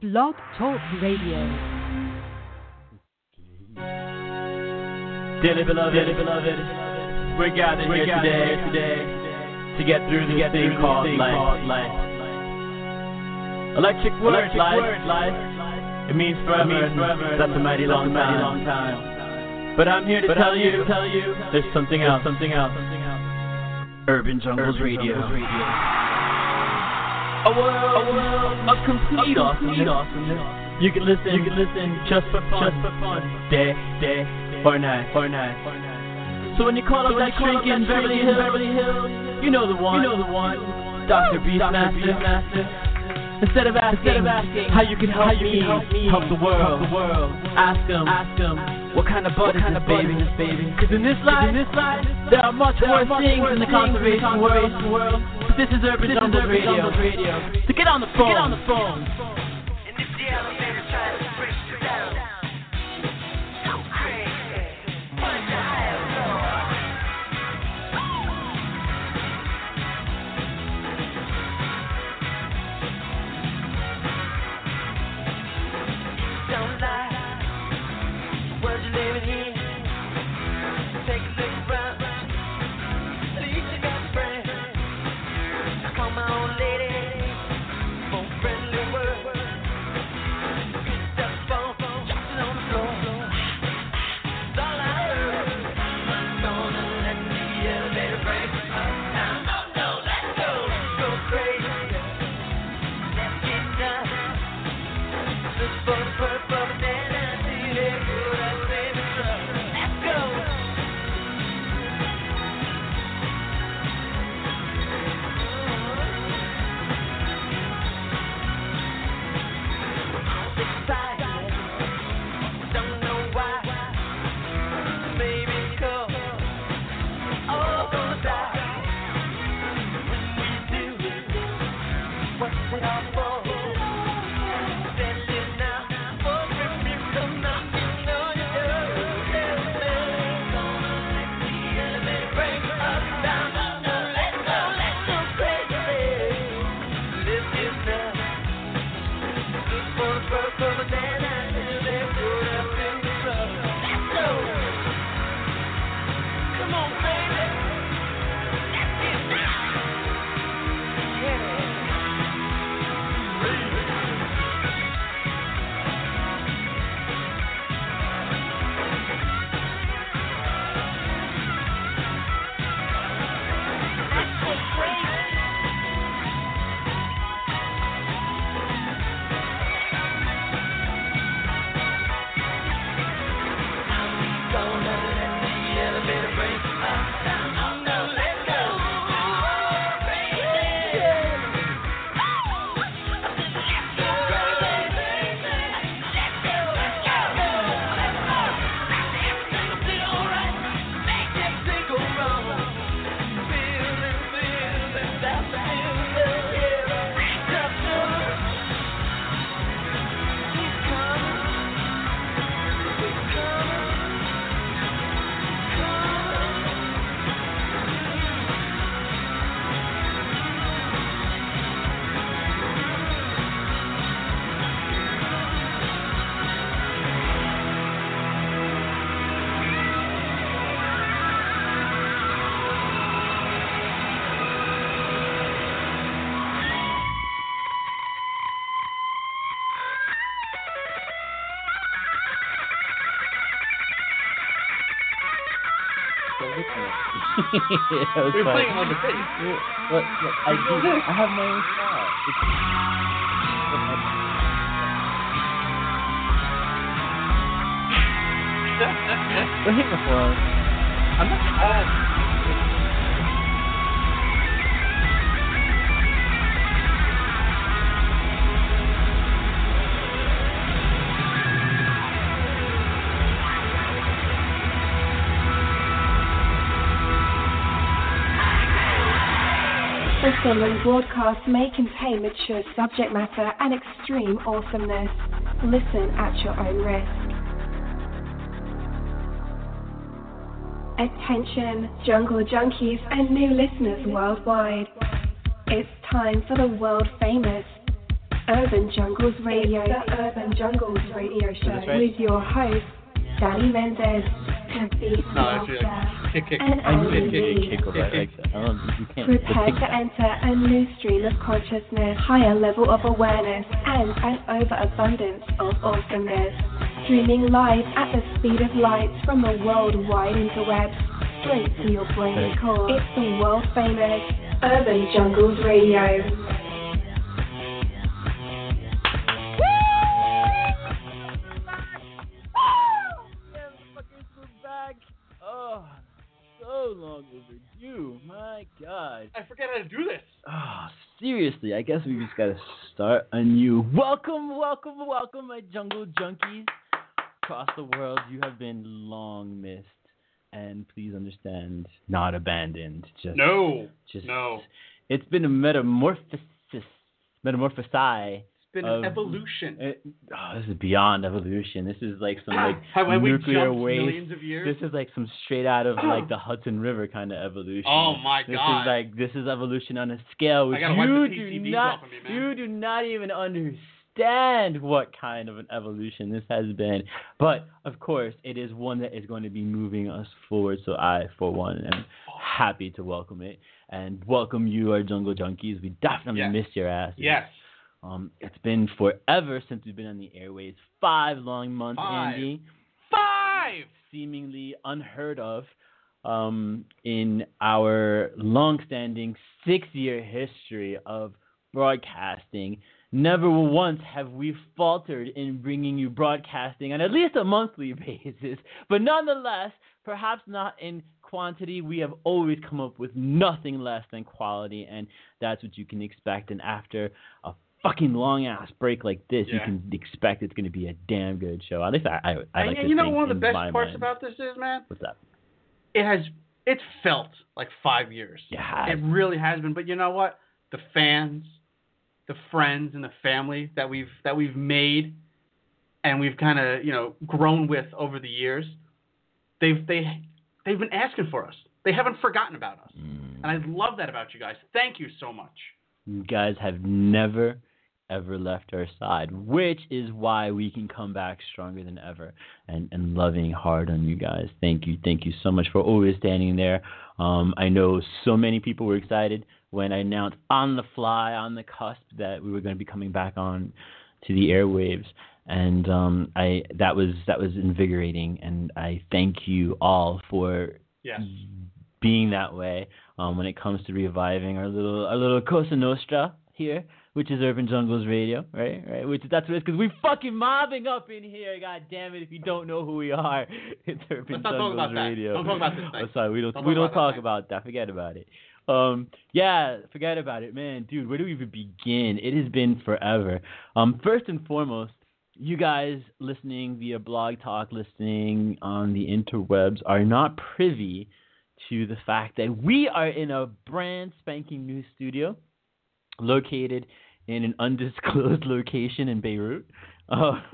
Blog Talk Radio. Dearly beloved, dearly beloved, we're gathered we're here gathered today, here today to get through this get thing, called, thing life. called life. Electric word, Electric life. Word, life. It means forever. It means forever. That's a mighty long, a mighty long time. But I'm here to but tell I'm you, to tell you, there's something else. Something else. Something else. Urban Jungles Urban Radio. Jungles Radio. A world, a world of complete complete awesomeness. awesomeness. You can listen, you can listen just for fun, just for fun, day, day, or night, or night. So when you call so up that shrink in Beverly Hills, Beverly Hills, you know the one, you know the one, Dr. Beastmaster. Master. Instead of asking, Instead of asking how you can help, how you me, can help me, help the world, help the world, ask them, ask them, what kind of bud is this, baby? Is baby? Cause in this life, in this life, there are much there worse are much things in the conservation world. world. This is Urban Radio. Radio. So get on the phone. Get on the phone. Yeah, We're fun. playing on the face. I do. I have my own style. It's, We're hitting the floor. I'm not. Uh, following broadcast may contain mature subject matter and extreme awesomeness. Listen at your own risk. Attention, jungle junkies and new listeners worldwide. It's time for the world famous Urban Jungles Radio, the Urban Jungles Radio Show with your host, Danny Mendez, No, actually, like, kick, kick. I knew and it did Ali. kick over. I like. I don't, you can't. Prepare to enter a new stream of consciousness, higher level of awareness, and an overabundance of awesomeness. Streaming live at the speed of light from the worldwide interwebs, straight to your brain's core. It's the world famous Urban Jungles Radio. So long overdue. My God. I forget how to do this. Oh, seriously, I guess we just gotta start anew. Welcome, welcome, welcome, my jungle junkies across the world. You have been long missed, and please understand, not abandoned. Just, No, just no. It's been a metamorphosis, metamorphosis. Been an evolution. It, oh, this is beyond evolution. This is like some like we nuclear waste. millions of years? This is like some straight out of like the Hudson River kind of evolution. Oh my This god. is like this is evolution on a scale which you do not me, you do not even understand what kind of an evolution this has been. But of course, it is one that is going to be moving us forward. So I, for one, am happy to welcome it and welcome you, our jungle junkies. We definitely Yes. missed your ass. yes. Um, it's been forever since we've been on the airways. Five long months, Five. Andy Five. seemingly unheard of um, in our long-standing six-year history of broadcasting. Never once have we faltered in bringing you broadcasting on at least a monthly basis, but nonetheless, perhaps not in quantity, we have always come up with nothing less than quality, and that's what you can expect. And after a fucking long ass break like this, you can expect it's going to be a damn good show. At least I, I, I like and you know one of the best parts mind. about this is, man, What's that? it has it's felt like five years. Yeah. It really has been. But you know what? The fans, the friends, and the family that we've that we've made, and we've kind of you know grown with over the years, they've they they've been asking for us. They haven't forgotten about us, mm. and I love that about you guys. Thank you so much. You guys have never, ever left our side, which is why we can come back stronger than ever and, and loving hard on you guys. Thank you. Thank you so much for always standing there. Um, I know so many people were excited when I announced on the fly, on the cusp, that we were going to be coming back on to the airwaves. And um, I that was that was invigorating, and I thank you all for Yes. being that way um, when it comes to reviving our little our little Cosa Nostra here, which is Urban Jungles Radio, right? Right. Which that's what it's because we're fucking mobbing up in here. God damn it! If you don't know who we are, it's Urban Let's Jungles about that. Radio. Don't talk about this Oh, thing. sorry, we don't, Don't we talk don't about talk that about that. Forget about it. Um, yeah, forget about it, man, dude. Where do we even begin? It has been forever. Um, first and foremost, you guys listening via Blog Talk, listening on the interwebs, are not privy to the fact that we are in a brand spanking new studio located in an undisclosed location in Beirut. Uh,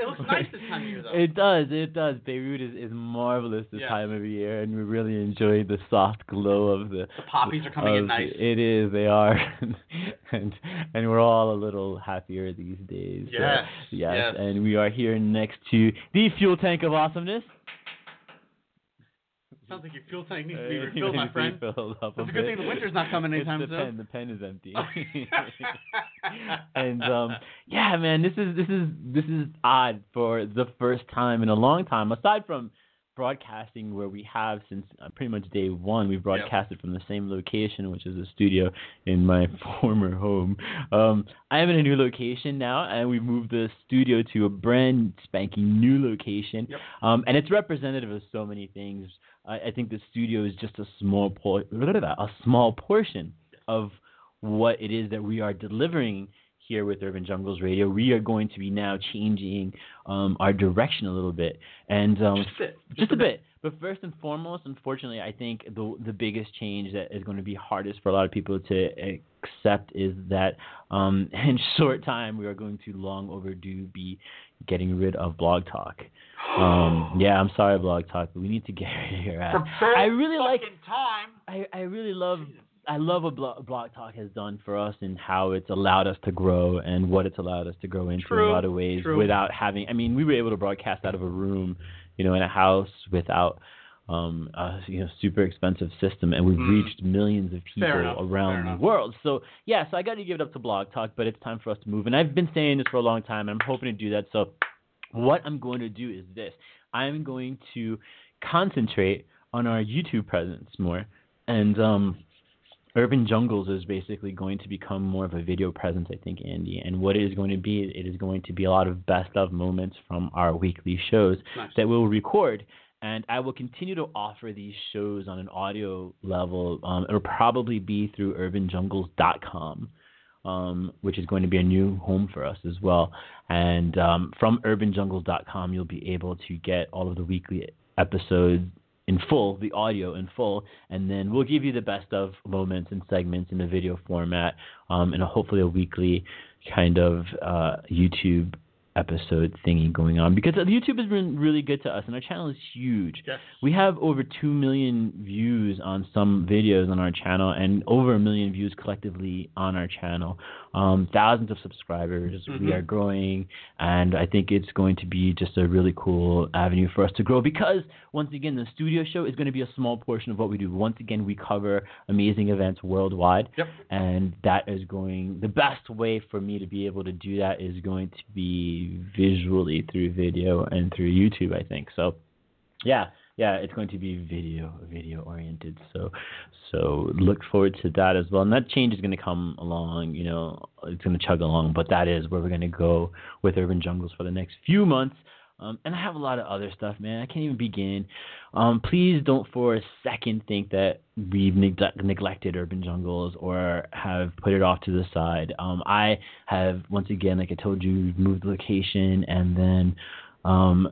It looks nice this time of year, though. It does, it does. Beirut is, is marvelous this Yes. time of year, and we really enjoy the soft glow of the. The poppies are coming in nice. It is, they are, and and we're all a little happier these days. So, Yes, yes, yes. and we are here next to the fuel tank of awesomeness. Sounds like your fuel tank needs to Uh, be it refilled, my needs to be friend. filled up It's a a good thing the winter's not coming It's anytime the soon. pen. The pen is empty. And um, yeah, man, this is this is this is odd for the first time in a long time. Aside from broadcasting, where we have since uh, pretty much day one, we've broadcasted from the same location, which is a studio in my former home. Um, I am in a new location now, and we've moved the studio to a brand spanking new location. Yep. Um, and it's representative of so many things. I, I think the studio is just a small por- a small portion of what it is that we are delivering here with Urban Jungles Radio. We are going to be now changing um, our direction a little bit, and um, Just a bit. just a bit. But first and foremost, unfortunately, I think the the biggest change that is going to be hardest for a lot of people to accept is that um, in short time we are going to long overdue be getting rid of Blog Talk. Um, yeah, I'm sorry, Blog Talk, but we need to get rid of your ass. I really like time. I, I really love I love what Blo- Blog Talk has done for us and how it's allowed us to grow and what it's allowed us to grow into in a lot of ways true. without having. I mean, we were able to broadcast out of a room, you know, in a house without. Um, a you know, super expensive system, and we've Mm. reached millions of people enough, around the world. So yeah, so I got to give it up to Blog Talk, but it's time for us to move. And I've been saying this for a long time, and I'm hoping to do that. So what I'm going to do is this: I'm going to concentrate on our YouTube presence more, and um, Urban Jungles is basically going to become more of a video presence, I think, Andy. And what it is going to be, it is going to be a lot of best of moments from our weekly shows Nice. that we'll record. And I will continue to offer these shows on an audio level. Um, it'll probably be through urbanjungles.com, um, which is going to be a new home for us as well. And um, from urbanjungles.com, you'll be able to get all of the weekly episodes in full, the audio in full, and then we'll give you the best of moments and segments in the video format, um, and a, hopefully a weekly kind of uh, YouTube episode thingy going on because YouTube has been really good to us, and our channel is huge. Yes. We have over 2 million views on some videos on our channel and over a million views collectively on our channel. Um, thousands of subscribers. We Mhm. are growing, and I think it's going to be just a really cool avenue for us to grow because, once again, the studio show is going to be a small portion of what we do. Once again, we cover amazing events worldwide, Yep. and that is going, the best way for me to be able to do that is going to be visually through video and through YouTube, I think. So, yeah, yeah, it's going to be video video oriented. So so look forward to that as well. And that change is going to come along. You know, it's going to chug along. But that is where we're going to go with Urban Jungles for the next few months. Um, and I have a lot of other stuff, man. I can't even begin. Um, please don't for a second think that we've neg- neglected Urban Jungles or have put it off to the side. Um, I have, once again, like I told you, moved the location and then um,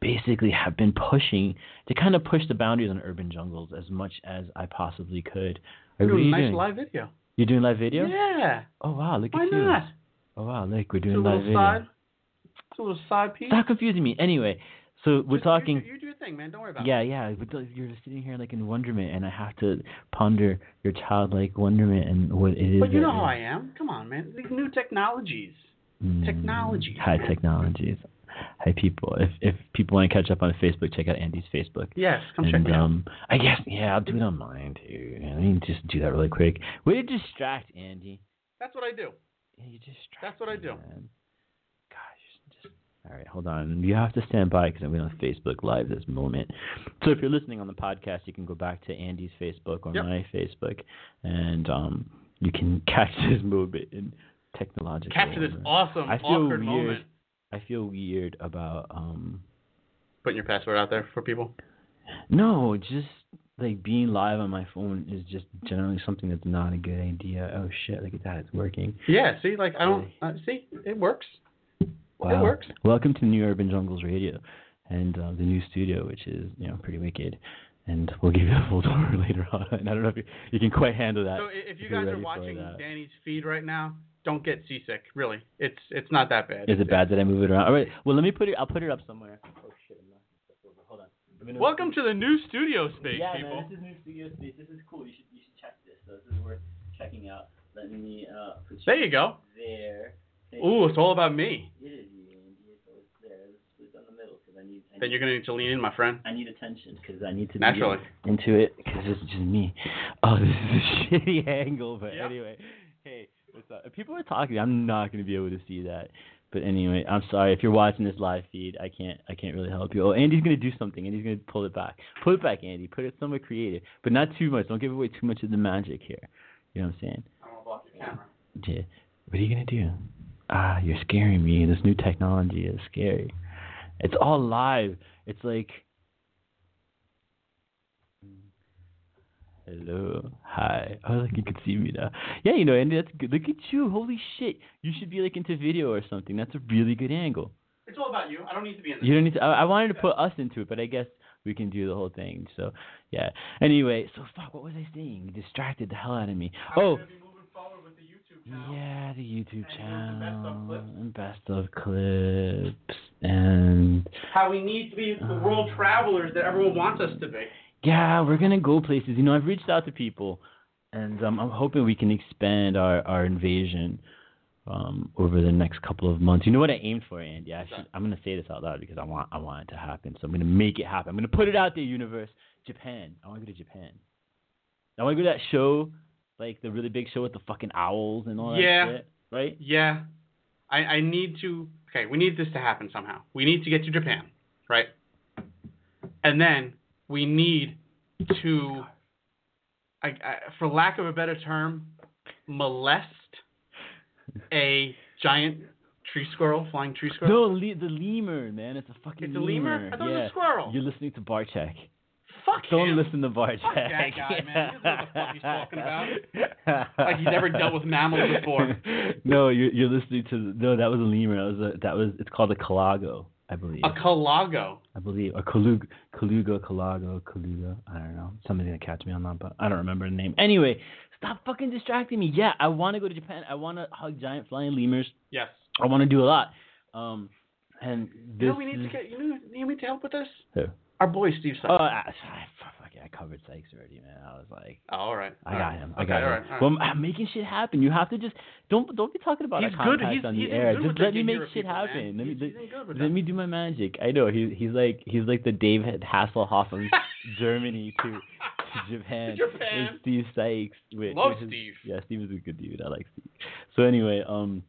basically have been pushing to kind of push the boundaries on Urban Jungles as much as I possibly could. Are, Doing a nice doing? live video. You're doing live video? Yeah. Oh wow, look Why at you. not? Oh wow, look, we're It's a doing live video. side. It's a little side piece. Stop confusing me. Anyway, so we're Just- talking. You, do- you do your thing, man. Don't worry about Yeah, it. yeah. But you're just sitting here like in wonderment, and I have to ponder your childlike wonderment and what it is. But you know how I am. Come on, man. These new technologies. Mm, technologies, High man. technologies. Hi people. If if people want to catch up on Facebook, check out Andy's Facebook. Yes, come and, check me out. um, I guess yeah, I'll do it on mine too. I mean, just do that really quick. Way to distract Andy. That's what I do. Yeah, you distract. That's what I do. Man. Gosh, just all right. Hold on. You have to stand by because I'm going on Facebook Live this moment. So if you're listening on the podcast, you can go back to Andy's Facebook or Yep. my Facebook, and um, you can catch this moment in technological. Capture this awesome, I feel awkward weird. moment. I feel weird about um. Putting your password out there for people. No, just like being live on my phone is just generally something that's not a good idea. Oh shit! Look at that, it's working. Yeah. See, like I don't. Uh, see, it works. Wow. It works. Welcome to New Urban Jungles Radio, and uh, the new studio, which is you know pretty wicked. And we'll give you a full tour later on. I don't know if you, you can quite handle that. So if you if guys are watching. Danny's feed right now, don't get seasick. Really, it's it's not that bad. Is it bad that I move it around? All right. Well, let me put it. I'll put it up somewhere. Oh shit! I'm over. Hold on. Let me know- Welcome to the new studio space, yeah, people. man, this is new studio space. This is cool. You should you should check this. So this is worth checking out. Let me uh put There you go. there. Ooh, it's all about me. It is you, Andy. So it's there. Let's the middle because I need. I Then need, you're gonna need to lean in, my friend. I need attention because I need to Naturally. be into it because it's just me. Oh, this is a shitty angle, but Yep. anyway. Hey, what's up? If people are talking, I'm not gonna be able to see that. But anyway, I'm sorry if you're watching this live feed. I can't. I can't really help you. Oh, Andy's gonna do something. Andy's gonna pull it back. Pull it back, Andy. Put it somewhere creative, but not too much. Don't give away too much of the magic here. You know what I'm saying? I'm gonna block your camera. Yeah. What are you gonna do? Ah, you're scaring me. This new technology is scary. It's all live. It's like Hello. Hi. Oh look you can see me now. Yeah, you know, Andy, that's good. Look at you. Holy shit. You should be like into video or something. That's a really good angle. It's all about you. I don't need to be in. You don't need to I, I wanted to put us into it, but I guess we can do the whole thing. So yeah. Anyway, so fuck, what was I saying? You distracted the hell out of me. I'm Oh, gonna be moving forward with the yeah, the YouTube And you're the best of channel best of clips and How we need to be the world travelers that everyone wants us to be. Yeah, we're gonna go places. You know, I've reached out to people, and um, I'm hoping we can expand our our invasion um, over the next couple of months. You know what I aimed for, Andy? I should, I'm gonna say this out loud because I want I want it to happen. So I'm gonna make it happen. I'm gonna put it out there, universe. Japan. I want to go to Japan. I want to go to that show, like the really big show with the fucking owls and all Yeah. that shit. Right? Yeah, I, I need to. Okay, we need this to happen somehow. We need to get to Japan, right? And then we need to, I, I, for lack of a better term, molest a giant tree squirrel, flying tree squirrel. No, le- the lemur, man. It's a fucking It's a lemur? I thought it was a squirrel. You're listening to Barchek. Fuck Don't him. listen to Barchek. Fuck that guy, man. He what the fuck he's talking about. Like he's never dealt with mammals before. no, you're you're listening to no. That was a lemur. That was a, that was. It's called a calago, I believe. A calago. I believe a kalug, kaluga, calago, kaluga. I don't know. Somebody's gonna catch me on that, but I don't remember the name. Anyway, stop fucking distracting me. Yeah, I want to go to Japan. I want to hug giant flying lemurs. Yes. I want to do a lot. Um, and this. You know, we need to get. You know, you need to help with this. Who? Our boy Steve. Sykes. Oh, I, I, it, I covered Sykes already, man. I was like, Oh, all right. I All got right. him. I Okay, got all him. right, all right. Well, I'm making shit happen. You have to just don't don't be talking about He's our good. He's- on he's the in air. good Just let me make shit people, man. happen. Let me He's- let, he's let me do my magic. I know he he's like he's like the David Hasselhoff of Germany to to Japan. Japan. Steve Sykes. With, Love with his- Steve. Yeah, Steve is a good dude. I like Steve. So anyway, um.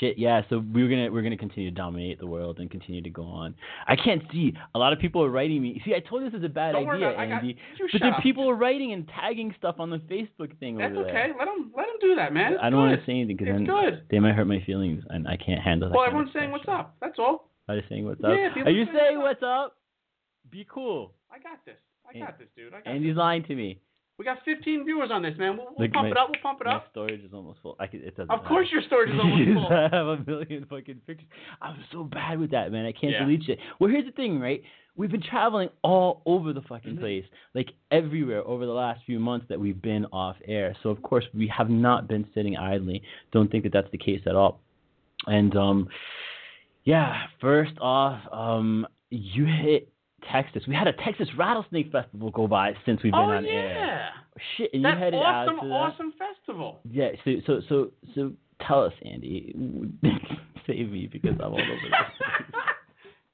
Shit, yeah. So we're gonna we're gonna continue to dominate the world and continue to go on. I can't see a lot of people are writing me. See, I told you this is a bad Don't worry idea, about got- Andy. you But then people are writing and tagging stuff on the Facebook thing That's over there. okay. Let them Let him do that, man. It's I don't want to say anything because then good. they might hurt my feelings, and I can't handle that. Well, everyone's saying what's up. That's all. Are they saying what's up? Yeah, are you saying what's up? Be cool. I got this. I got this, dude. I got Andy's this. lying to me. We got 15 viewers on this, man. We'll, we'll Look, pump my- it up. We'll pump it My up. storage is almost full. I could, it doesn't Of course, matter. your storage is almost full. I have a million fucking pictures. I'm so bad with that, man. I can't Yeah. delete shit. Well, here's the thing, right? We've been traveling all over the fucking Mhm. place, like everywhere over the last few months that we've been off air. So of course we have not been sitting idly. Don't think that that's the case at all. And um, yeah. First off, um, you hit Texas. We had a Texas Rattlesnake Festival go by since we've been oh on yeah. air. Shit, and That you headed awesome, out to that. awesome festival. Yeah, so so so so tell us, Andy. Save me because I'm all over this.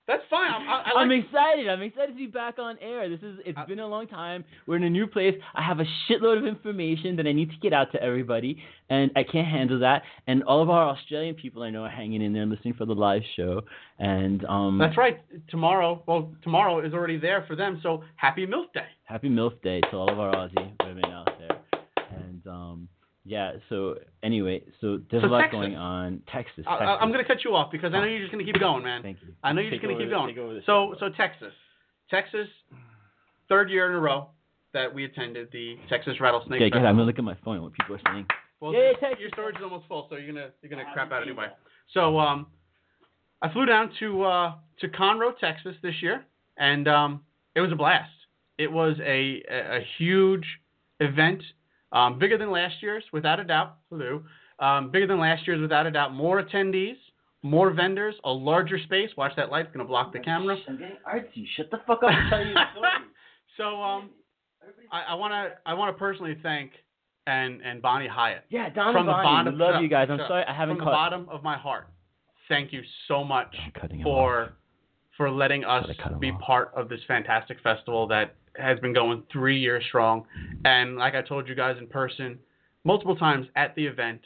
That's fine. I'm, I, I I'm like, excited. I'm excited to be back on air. This is it's I- been a long time. We're in a new place. I have a shitload of information that I need to get out to everybody, and I can't handle that. And all of our Australian people I know are hanging in there listening for the live show. And um That's right. Tomorrow, well, tomorrow is already there for them. So happy MILF Day. happy MILF Day to all of our Aussie women out there. And um yeah, so anyway, so there's So a lot Texas. going on. Texas. I, Texas. I, I'm going to cut you off because I know you're just going to keep going, man. Thank you. I know you're Take just going to keep the- going. take over the So, show. so Texas, Texas, third year in a row that we attended the Texas Rattlesnake Okay, good. I'm gonna look at my phone. What people are saying. Well, Yeah, your- Texas. your storage is almost full, so you're gonna you're gonna crap out anyway. So um, I flew down to uh to Conroe, Texas this year, and um, it was a blast. It was a a, a huge event, um, bigger than last year's without a doubt. Hello, um, bigger than last year's without a doubt. More attendees, more vendors, a larger space. Watch that light; it's gonna block the camera. I'm getting artsy. Shut the fuck up and tell you the story. So um, I, I wanna I wanna personally thank and and Bonnie Hyatt Yeah, Don from and the Bonnie, bottom. we love shut you guys. I'm up. sorry I haven't from caught. the bottom of my heart. Thank you so much I'm cutting him for off. for letting us Gotta cut 'em be off. part of this fantastic festival that has been going three years strong. And like I told you guys in person, multiple times at the event,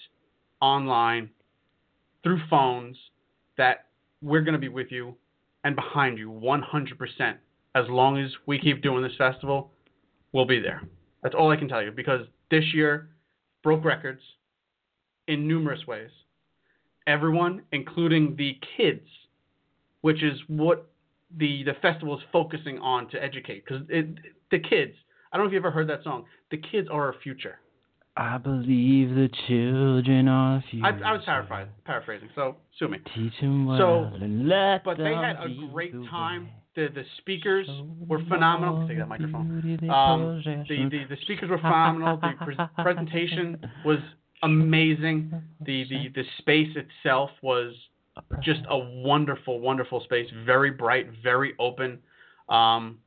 online, through phones, that we're going to be with you and behind you 100%. As long as we keep doing this festival, we'll be there. That's all I can tell you because this year broke records in numerous ways. Everyone, including the kids, which is what the the festival is focusing on to educate. Because the kids, I don't know if you ever heard that song. The kids are our future. I believe the children are future. I, I was paraphrasing, paraphrasing, so sue me. Teach 'em well So, and let But they had a great time. The the speakers were phenomenal. Take that microphone. Um, the, the the speakers were phenomenal. The pres- presentation was amazing. The, the the space itself was just a wonderful, wonderful space. Very bright, very open. Um,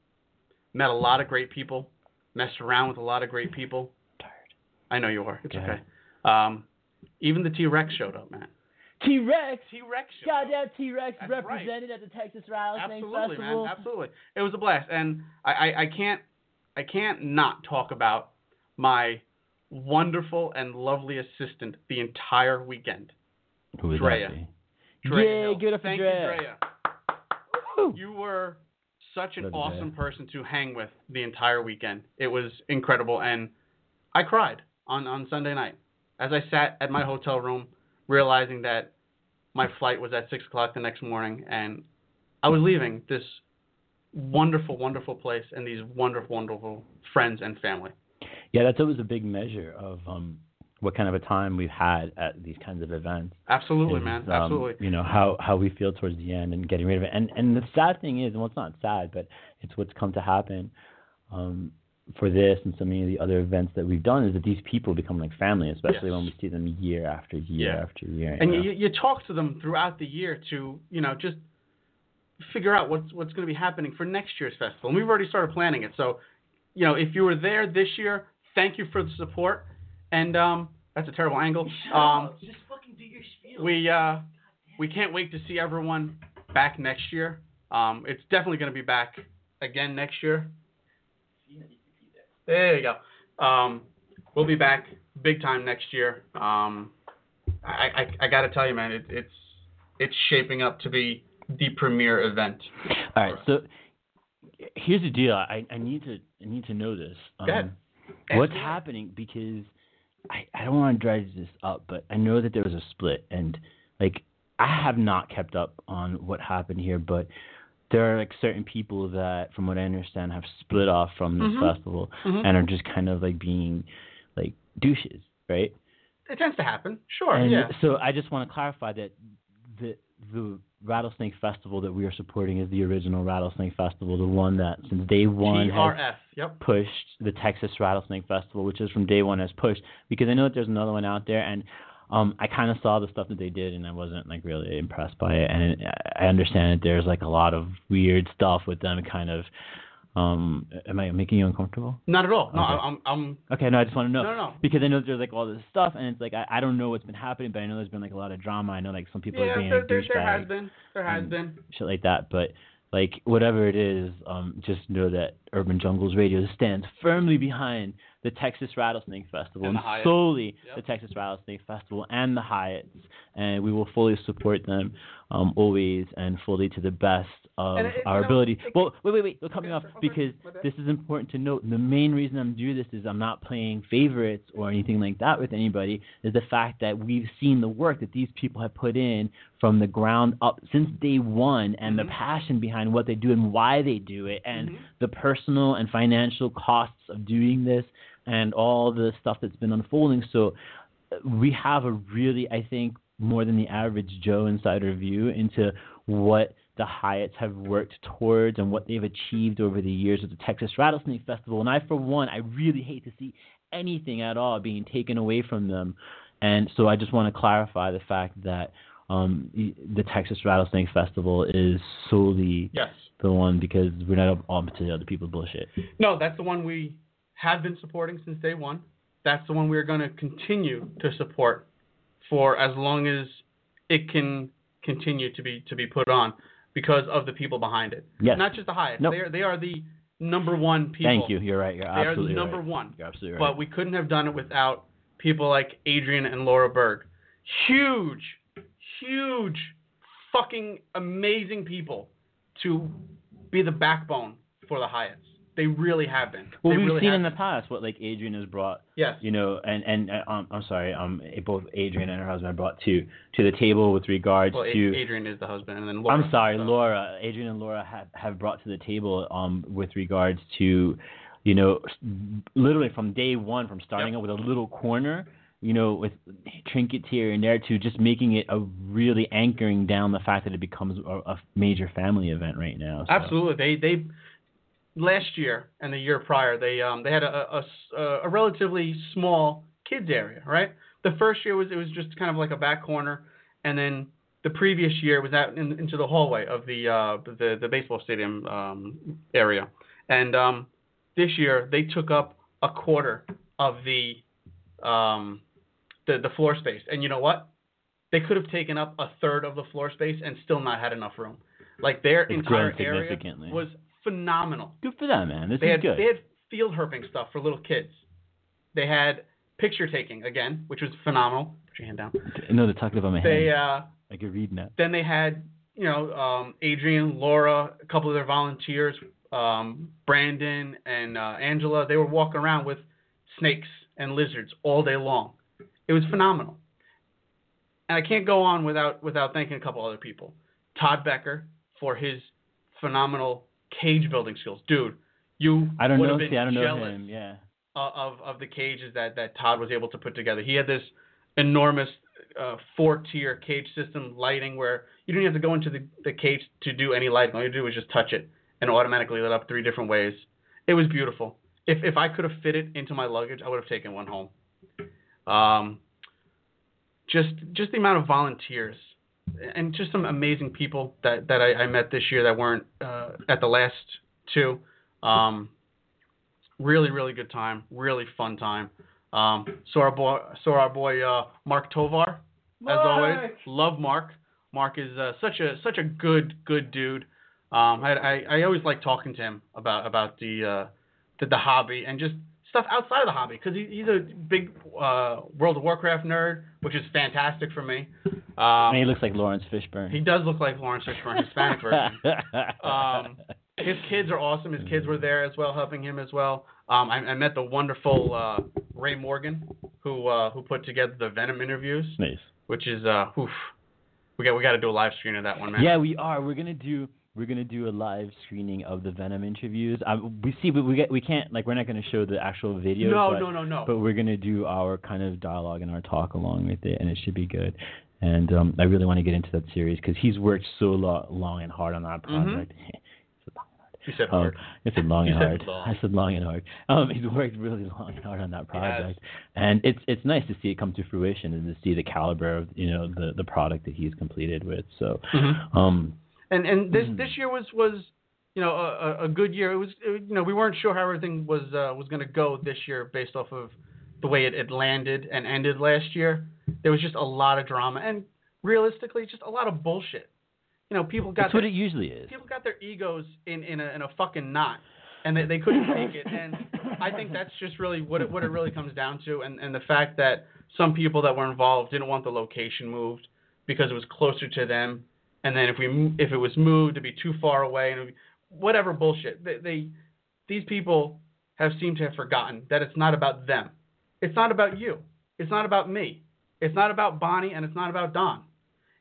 met a lot of great people. Messed around with a lot of great people. Tired. I know you are. It's okay. Um, even the T Rex showed up, man. T Rex. T Rex showed up. Goddamn T Rex That's right. represented at the Texas Rattlesnake Absolutely, Festival. man. Absolutely. It was a blast, and I, I, I can't I can't not talk about my wonderful and lovely assistant the entire weekend. Who would Drea. that be? Drea Yay, Hill. give it up for Thank Drea. you, Drea. You were such an Love awesome Drea. person to hang with the entire weekend. It was incredible, and I cried on, on Sunday night as I sat at my hotel room, realizing that my flight was at six o'clock the next morning, and I was leaving this wonderful, wonderful place and these wonderful, wonderful friends and family. Yeah, that's always a big measure of um, what kind of a time we've had at these kinds of events. Absolutely, is, man. um, Absolutely. You know how how we feel towards the end and getting rid of it. And and the sad thing is, well, it's not sad, but it's what's come to happen um, for this and so many of the other events that we've done is that these people become like family, especially Yes. when we see them year after year Yeah. after year. and you know? you, you talk to them throughout the year to you know just figure out what's what's going to be happening for next year's festival and we've already started planning it so you know if you were there this year thank you for the support and um that's a terrible angle um Just fucking do your spiel. we uh we can't wait to see everyone back next year um it's definitely going to be back again next year there you go um we'll be back big time next year um I, I, I got to tell you, man, it, it's it's shaping up to be the premier event. All right, so here's the deal. I, I need to I need to know this. Um, Go ahead. What's happening? Because I, I don't want to drive this up, but I know that there was a split, and like I have not kept up on what happened here, but there are like certain people that, from what I understand, have split off from this Mhm. festival Mhm. and are just kind of like being like douches, right? It tends to happen. Sure. and yeah. so I just want to clarify that the the Rattlesnake Festival that we are supporting is the original Rattlesnake Festival, the one that since day one has Yep. pushed the Texas Rattlesnake Festival, which is from day one has pushed because I know that there's another one out there and um I kind of saw the stuff that they did and I wasn't like really impressed by it and I understand that there's like a lot of weird stuff with them kind of um am I making you uncomfortable? Not at all. No, Okay. I'm I'm Okay, no, I just want to know no no. because I know there's like all this stuff, and it's like I, I don't know what's been happening, but I know there's been like a lot of drama. I know like some people are Yeah, being there, there, there has been. There has been. shit like that. But like whatever it is, um, just know that Urban Jungles Radio stands firmly behind the Texas Rattlesnake Festival And and, the Hyatt. solely Yep. the Texas Rattlesnake Festival and the Hyatts, and we will fully support them um, always and fully to the best of And it- you our know, ability. it- well, wait, wait, wait, don't cut me off because this is important to note. The main reason I'm doing this is I'm not playing favorites or anything like that with anybody. Is the fact that we've seen the work that these people have put in from the ground up since day one, and Mhm. the passion behind what they do and why they do it, and Mhm. the personal and financial costs of doing this, and all the stuff that's been unfolding. So we have a really, I think, more than the average Joe insider view into what the Hyatts have worked towards and what they've achieved over the years with the Texas Rattlesnake Festival. And I, for one, I really hate to see anything at all being taken away from them. And so I just want to clarify the fact that um, the Texas Rattlesnake Festival is solely Yes. the one because we're not up on to the other people's bullshit. No, that's the one we have been supporting since day one. That's the one we're going to continue to support for as long as it can continue to be to be put on because of the people behind it. Yes. Not just the Hyatts. Nope. They are they are the number one people. Thank you. You're right. You're They are the number right. one. You're absolutely right. But we couldn't have done it without people like Adrian and Laura Berg. Huge, huge, fucking amazing people to be the backbone for the Hyatts. They really have been. well, they we've really seen in the past what like Adrian has brought Yes. you know, and and uh, um, I'm sorry, um, both Adrian and her husband brought to to the table with regards Well, to. Adrian is the husband, and then Laura. I'm sorry, so- Laura. Adrian and Laura have have brought to the table um with regards to, you know, literally from day one, from starting Yep. out with a little corner, you know, with trinkets here and there, to just making it a really anchoring down the fact that it becomes a, a major family event right now. so. Absolutely. They they last year and the year prior they um they had a a, a, relatively small kids area, right? The first year was it was just kind of like a back corner, and then the previous year was out in, into the hallway of the uh the the baseball stadium um area, and um this year they took up a quarter of the um, the the floor space. And you know what? They could have taken up a third of the floor space and still not had enough room. Like their It's entire area was phenomenal. Good for them, man. This They is had good. they had field herping stuff for little kids. They had picture taking again, which was phenomenal. Put your hand down. no, they're talking about my They hand. uh, I can read now. then they had you know um, Adrian, Laura, a couple of their volunteers, um, Brandon and uh, Angela. They were walking around with snakes and lizards all day long. It was phenomenal. And I can't go on without without thanking a couple other people. Todd Becker for his phenomenal cage building skills, dude. You I don't would know. have been See, I don't know him. Yeah. of of the cages that that Todd was able to put together. He had this enormous uh, four tier cage system lighting where you didn't have to go into the, the cage to do any lighting. All you do was just touch it and automatically lit up three different ways. It was beautiful. If if I could have fit it into my luggage, I would have taken one home. Um, just just the amount of volunteers and just some amazing people that that I, I met this year that weren't uh, at the last two. Um, really really good time, really fun time. Um, saw our boy saw our boy uh, Mark Tovar as always. Love Mark. Mark is uh, such a such a good good dude. Um, I, I I always like talking to him about about the uh, the, the hobby and just stuff outside of the hobby because he, he's a big uh, World of Warcraft nerd, which is fantastic for me. Um, And he looks like Laurence Fishburne. he does look like Laurence Fishburne, Hispanic version. Um, his kids are awesome. His kids were there as well, helping him as well. Um, I, I met the wonderful uh, Ray Morgan, who uh, who put together the Venom interviews, nice. which is uh, oof. We got we got to do a live stream of that one, man. Yeah, we are. We're gonna do. We're gonna do a live screening of the Venom interviews. I, we see, but we get, we can't like we're not gonna show the actual video. No, but, no, no, no. But we're gonna do our kind of dialogue and our talk along with it, and it should be good. And um, I really want to get into that series because he's worked so lo- long and hard on that Mhm. project. You said Um, hard. I said long and hard. long. I said long and hard. Um, he's worked really long and hard on that project, and it's it's nice to see it come to fruition and to see the caliber of you know the the product that he's completed with. So, Mhm. um, And and this Mhm. this year was was you know a, a- good year. It was it, you know we weren't sure how everything was uh, was going to go this year based off of the way it, it landed and ended last year. There was just a lot of drama and realistically just a lot of bullshit. You know people got that's what it usually is. people got their egos in in a, in a fucking knot and they, they couldn't take it and I think that's just really what it what it really comes down to and and the fact that some people that were involved didn't want the location moved because it was closer to them and then if we if it was moved to be too far away and whatever bullshit. They, they these people have seemed to have forgotten that it's not about them. It's not about you. It's not about me. It's not about Bonnie and it's not about Don.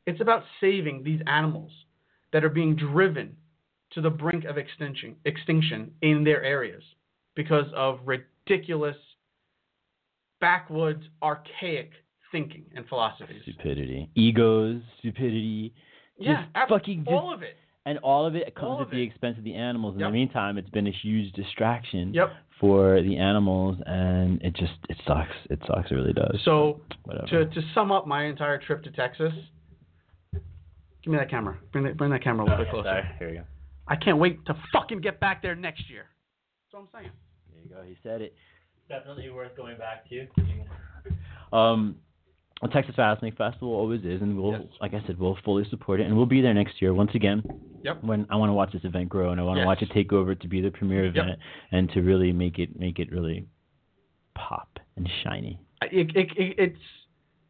It's about saving these animals that are being driven to the brink of extinction extinction in their areas because of ridiculous backwoods archaic thinking and philosophies. Stupidity, egos, stupidity, yeah just ab- fucking just- all of it and all of it comes All at the it. expense of the animals. In Yep. the meantime, it's been a huge distraction yep for the animals, and it just it sucks. It sucks. It really does. so whatever. to to sum up my entire trip to Texas give me that camera bring that bring that camera a little bit closer Sorry. Here we go. I can't wait to fucking get back there next year that's what I'm saying There you go. He said it. Definitely worth going back to. Um, well, Texas Fascinating Festival always is, and we'll, Yes. like I said, we'll fully support it, and we'll be there next year once again. Yep. When I want to watch this event grow, and I want to Yes. watch it take over to be the premier Yep. event, and to really make it make it really pop and shiny. it, it, it, it's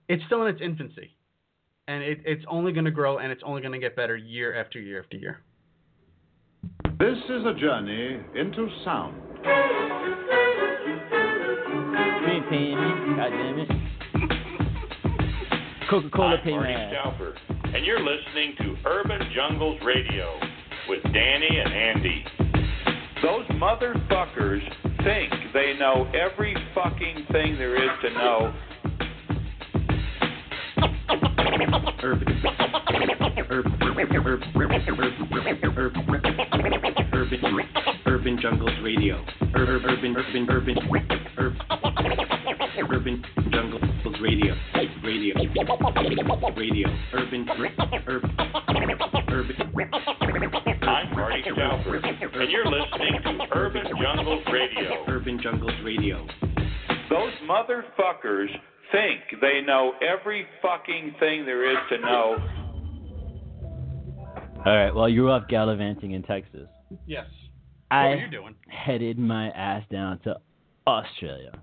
it's still in its infancy, and it, it's only going to grow and it's only going to get better year after year after year. This is a journey into sound. Coca-Cola I'm pay my Marty. Stouffer, and you're listening to Urban Jungles Radio with Danny and Andy. Those motherfuckers think they know every fucking thing there is to know. Urban, urban, urban, urban, urban jungles radio. Ur- Urban, urban, urban, urban, urban jungles radio. Radio, radio. Urban, urban, urban. I'm Marty Stouffer, and you're listening to Urban Jungles Radio. Urban jungles radio. Those motherfuckers think they know every fucking thing there is to know. All right. Well, you're off gallivanting in Texas. Yes. I what are you doing? headed my ass down to Australia.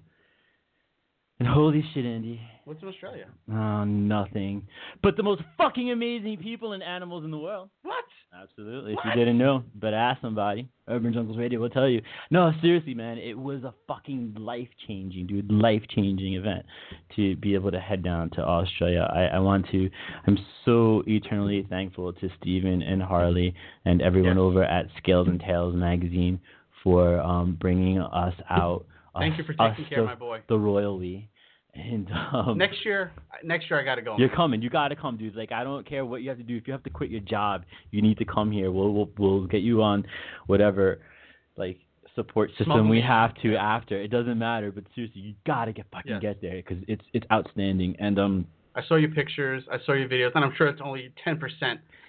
And holy shit, Andy. What's in Australia? Oh, nothing. But the most fucking amazing people and animals in the world. What? Absolutely. If you didn't know, but ask somebody. Urban Jungles Radio will tell you. No, seriously, man, it was a fucking life changing, dude, life changing event to be able to head down to Australia. I, I want to. I'm so eternally thankful to Stephen and Harley and everyone Yes. over at Scales and Tails magazine for um, bringing us out. Thank you for taking care of my boy. The royal we. And um, next year, next year I got to go. you're coming. You gotta come, dude. Like I don't care what you have to do. If you have to quit your job, you need to come here. We'll we'll we'll get you on whatever like support system we have to after. It doesn't matter. But seriously, you gotta get fucking Yes. get there because it's it's outstanding. And um, I saw your pictures. I saw your videos, and I'm sure it's only 10%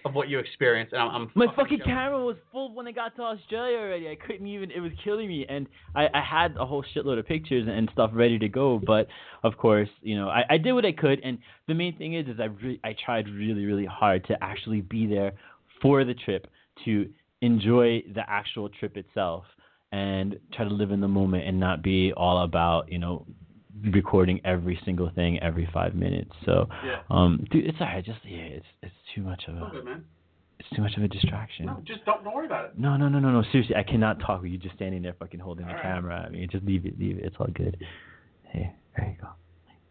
of what you experienced. And I'm, I'm my fucking fucking camera was full when I got to Australia already. I couldn't even. It was killing me. And I I had a whole shitload of pictures and stuff ready to go. But of course, you know, I I did what I could. And the main thing is, is I re- I tried really really hard to actually be there for the trip to enjoy the actual trip itself and try to live in the moment and not be all about you know recording every single thing every five minutes. So, Yeah. um, dude, it's alright. Just yeah, it's it's too much of a good, man. it's too much of a distraction. No, just don't, don't worry about it. No, no, no, no, no. Seriously, I cannot talk with you just standing there fucking holding the All right. camera. I mean, just leave it, leave it. It's all good. Hey, there you go.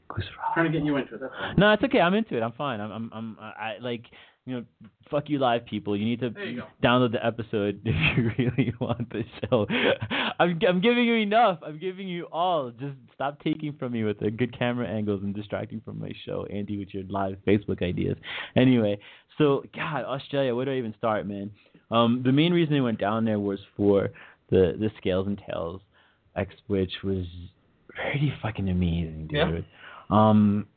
Goose trying to get you into it. That's. No, it's okay. I'm into it. I'm fine. I'm, I'm, I'm I like, you know, fuck you, live people. You need to you download the episode if you really want the show. I'm, I'm giving you enough. I'm giving you all. Just stop taking from me with the good camera angles and distracting from my show, Andy, with your live Facebook ideas. Anyway, so God, Australia. Where do I even start, man? Um, the main reason I went down there was for the the Scales and Tails X, which was pretty fucking amazing, dude. Yeah. Um,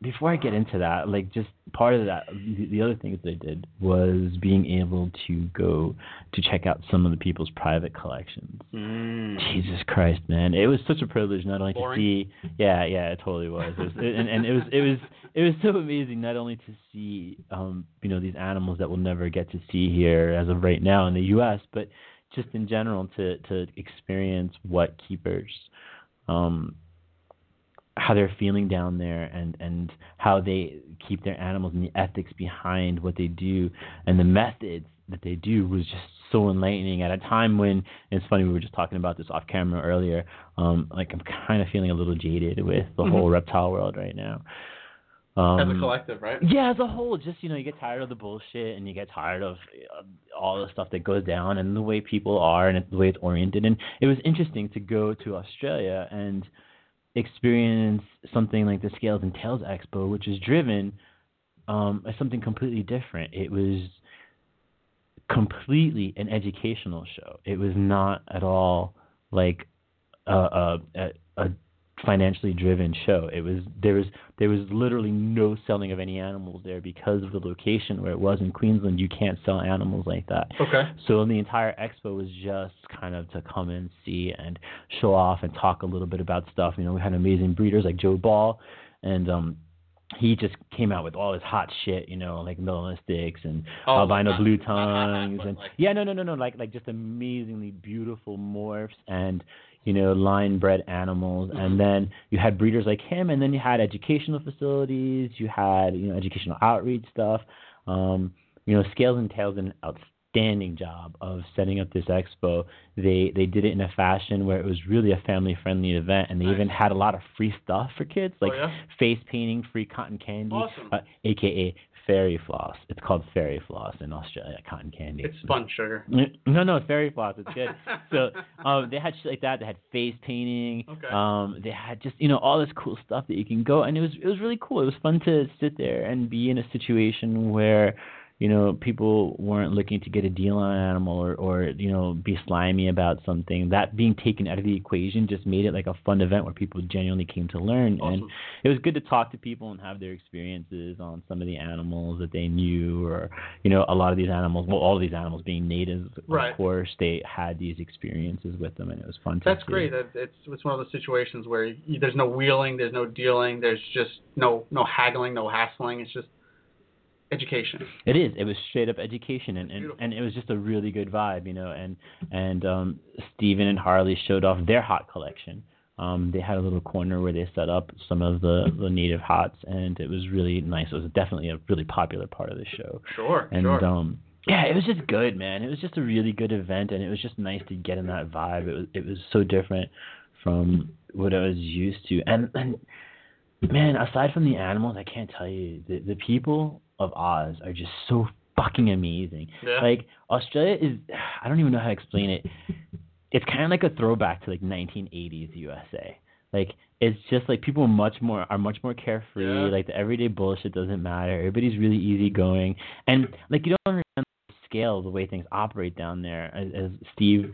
before I get into that, like just part of that, the, the other things that I did was being able to go to check out some of the people's private collections. Jesus Christ, man! It was such a privilege not only Boring? to see, yeah, yeah, it totally was, it was and, and it was it was it was so amazing not only to see, um, you know, these animals that we'll never get to see here as of right now in the U.S., but just in general to to experience what keepers, um, how they're feeling down there and and how they keep their animals and the ethics behind what they do and the methods that they do was just so enlightening at a time when it's funny we were just talking about this off camera earlier um like i'm kind of feeling a little jaded with the Mhm. whole reptile world right now um As a collective, right? yeah, as a whole, just you know, you get tired of the bullshit and you get tired of uh, all the stuff that goes down and the way people are and the way it's oriented. And it was interesting to go to Australia and experience something like the Scales and Tails Expo, which is driven um, as something completely different. It was completely an educational show. It was not at all like a, a, a, a financially driven show. It was there was there was literally no selling of any animals there because of the location where it was in Queensland. You can't sell animals like that. Okay. So the entire expo was just kind of to come and see and show off and talk a little bit about stuff. You know, we had amazing breeders like Joe Ball, and um, he just came out with all his hot shit. You know, like melanistics and Oh, albino not- blue not hot, hot, tongues and like- yeah, no, no, no, no, like like just amazingly beautiful morphs and you know line bred animals. And then you had breeders like him, and then you had educational facilities. You had you know educational outreach stuff. Um, you know, Scales and Tails did an outstanding job of setting up this expo. They they did it in a fashion where it was really a family friendly event, and they Nice. even had a lot of free stuff for kids, like oh, yeah? face painting, free cotton candy, Awesome. uh, aka fairy floss. It's called fairy floss in Australia, cotton candy. It's sponge sugar. No, no, it's fairy floss. It's good. so um, they had shit like that. They had face painting. Okay. Um, they had just you know all this cool stuff that you can go, and it was it was really cool. It was fun to sit there and be in a situation where you know, people weren't looking to get a deal on an animal or, or you know, be slimy about something. That being taken out of the equation just made it like a fun event where people genuinely came to learn. And it was good to talk to people and have their experiences on some of the animals that they knew, or you know, a lot of these animals. Well, all of these animals being natives, Right. of course, they had these experiences with them, and it was fun. to That's great. That it's it's one of those situations where you, there's no wheeling, there's no dealing, there's just no no haggling, no hassling. It's just education. It is. It was straight up education, and, and and it was just a really good vibe, you know. And and um, Steven and Harley showed off their hot collection. Um, they had a little corner where they set up some of the the native hots, and it was really nice. It was definitely a really popular part of the show. Sure, And sure. um, yeah, it was just good, man. It was just a really good event, and it was just nice to get in that vibe. It was it was so different from what I was used to, and and man, aside from the animals, I can't tell you the the people of Oz are just so fucking amazing. Yeah. Like Australia is, I don't even know how to explain it. It's kind of like a throwback to like 1980s USA. Like it's just like people are much more are much more carefree. Yeah. Like the everyday bullshit doesn't matter. Everybody's really easygoing, and like you don't understand the scale of the way things operate down there. As, as Steve